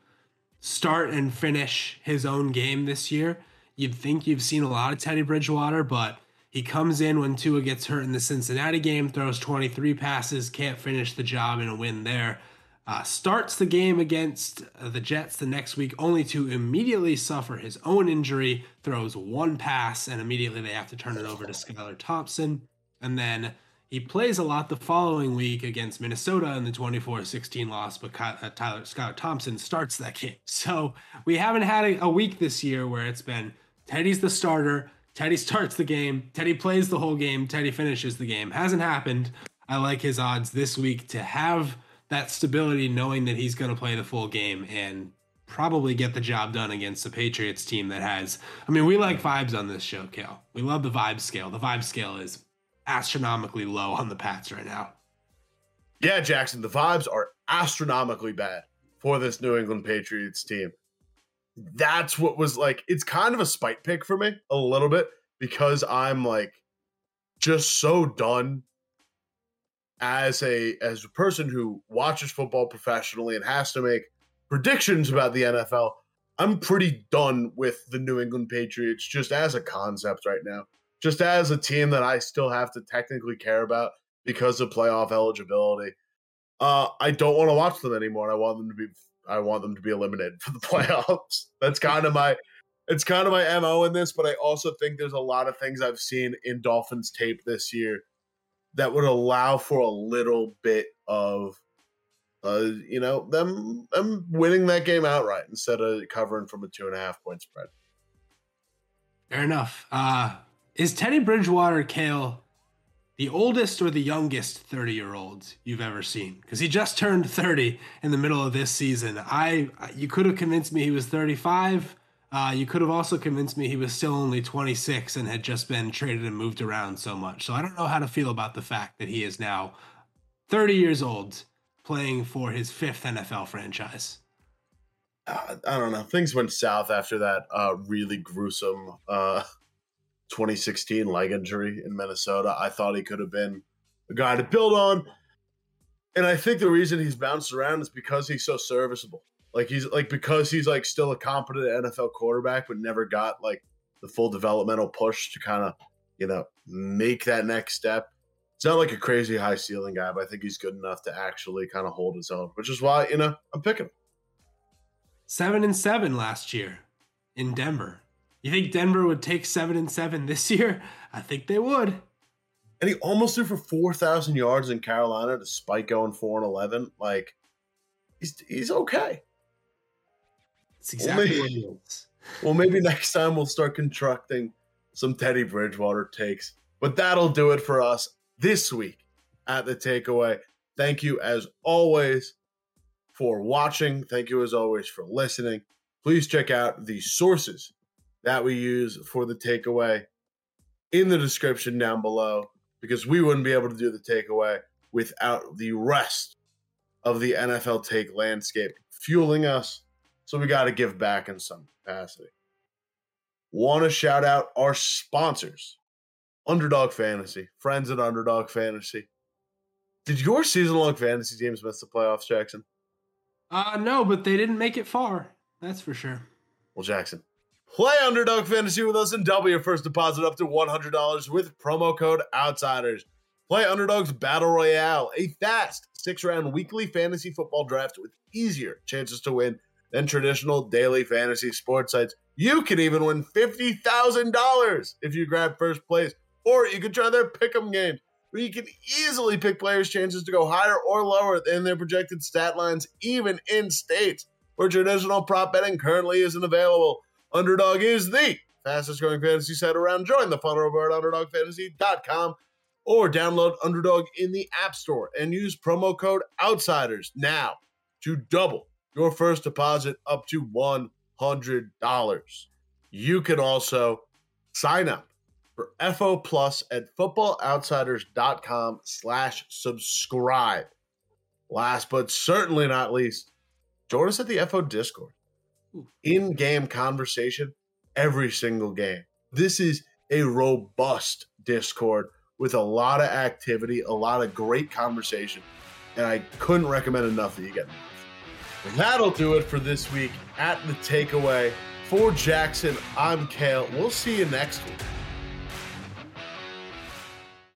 start and finish his own game this year. You'd think you've seen a lot of Teddy Bridgewater, but he comes in when Tua gets hurt in the Cincinnati game, throws 23 passes, can't finish the job in a win there. Uh, starts the game against the Jets the next week, only to immediately suffer his own injury. Throws one pass, and immediately they have to turn it over to Skylar Thompson. And then he plays a lot the following week against Minnesota in the 24 16 loss, but uh, Tyler Skylar Thompson starts that game. *laughs* So we haven't had a, a week this year where it's been Teddy's the starter, Teddy starts the game, Teddy plays the whole game, Teddy finishes the game. Hasn't happened. I like his odds this week to have that stability, knowing that he's going to play the full game and probably get the job done against the Patriots team that has. I mean, we like vibes on this show, Cale. We love the vibe scale. The vibe scale is astronomically low on the Pats right now. Yeah, Jackson, the vibes are astronomically bad for this New England Patriots team. That's what was like, it's kind of a spite pick for me a little bit because I'm like just so done as a as a person who watches football professionally and has to make predictions about the NFL, I'm pretty done with the New England Patriots just as a concept right now. Just as a team that I still have to technically care about because of playoff eligibility. Uh, I don't want to watch them anymore. I want them to be I want them to be eliminated for the *laughs* playoffs. That's kind of my it's kind of my MO in this, but I also think there's a lot of things I've seen in Dolphins tape this year that would allow for a little bit of uh, you know, them them winning that game outright instead of covering from a two and a half point spread. Fair enough. Uh, is Teddy Bridgewater Cale the oldest or the youngest 30 year old you've ever seen? Because he just turned 30 in the middle of this season. I you could have convinced me he was 35. Uh, you could have also convinced me he was still only 26 and had just been traded and moved around so much. So I don't know how to feel about the fact that he is now 30 years old playing for his fifth NFL franchise. Uh, I don't know. Things went south after that uh, really gruesome uh, 2016 leg injury in Minnesota. I thought he could have been a guy to build on. And I think the reason he's bounced around is because he's so serviceable. Like he's like because he's like still a competent NFL quarterback, but never got like the full developmental push to kind of you know make that next step. It's not like a crazy high ceiling guy, but I think he's good enough to actually kind of hold his own, which is why you know I'm picking him. Seven and seven last year in Denver. You think Denver would take seven and seven this year? I think they would. and he almost threw for 4,000 yards in Carolina despite going 4 and 11. Like, he's, he's okay. It's exactly well, maybe. Well, maybe next time we'll start constructing some Teddy Bridgewater takes. But that'll do it for us this week at the takeaway. Thank you as always for watching. Thank you as always for listening. Please check out the sources that we use for the takeaway in the description down below because we wouldn't be able to do the takeaway without the rest of the NFL take landscape fueling us. So we got to give back in some capacity. Want to shout out our sponsors Underdog Fantasy, friends at Underdog Fantasy. Did your season long fantasy teams miss the playoffs, Jackson? Uh, no, but they didn't make it far. That's for sure. Well, Jackson, play Underdog Fantasy with us and double your first deposit up to $100 with promo code OUTSIDERS. Play Underdog's Battle Royale, a fast six round weekly fantasy football draft with easier chances to win than traditional daily fantasy sports sites. You can even win $50,000 if you grab first place, or you can try their pick 'em games where you can easily pick players' chances to go higher or lower than their projected stat lines, even in states where traditional prop betting currently isn't available. Underdog is the fastest growing fantasy site around. Join the fun over at UnderdogFantasy.com or download Underdog in the App Store and use promo code OUTSIDERS now to double your first deposit up to $100. You can also sign up for FO Plus at footballoutsiders.com slash subscribe. Last but certainly not least, join us at the FO Discord. In game conversation every single game. This is a robust Discord with a lot of activity, a lot of great conversation, and I couldn't recommend enough that you get involved. That'll do it for this week at the takeaway. For Jackson, I'm Cale. We'll see you next week.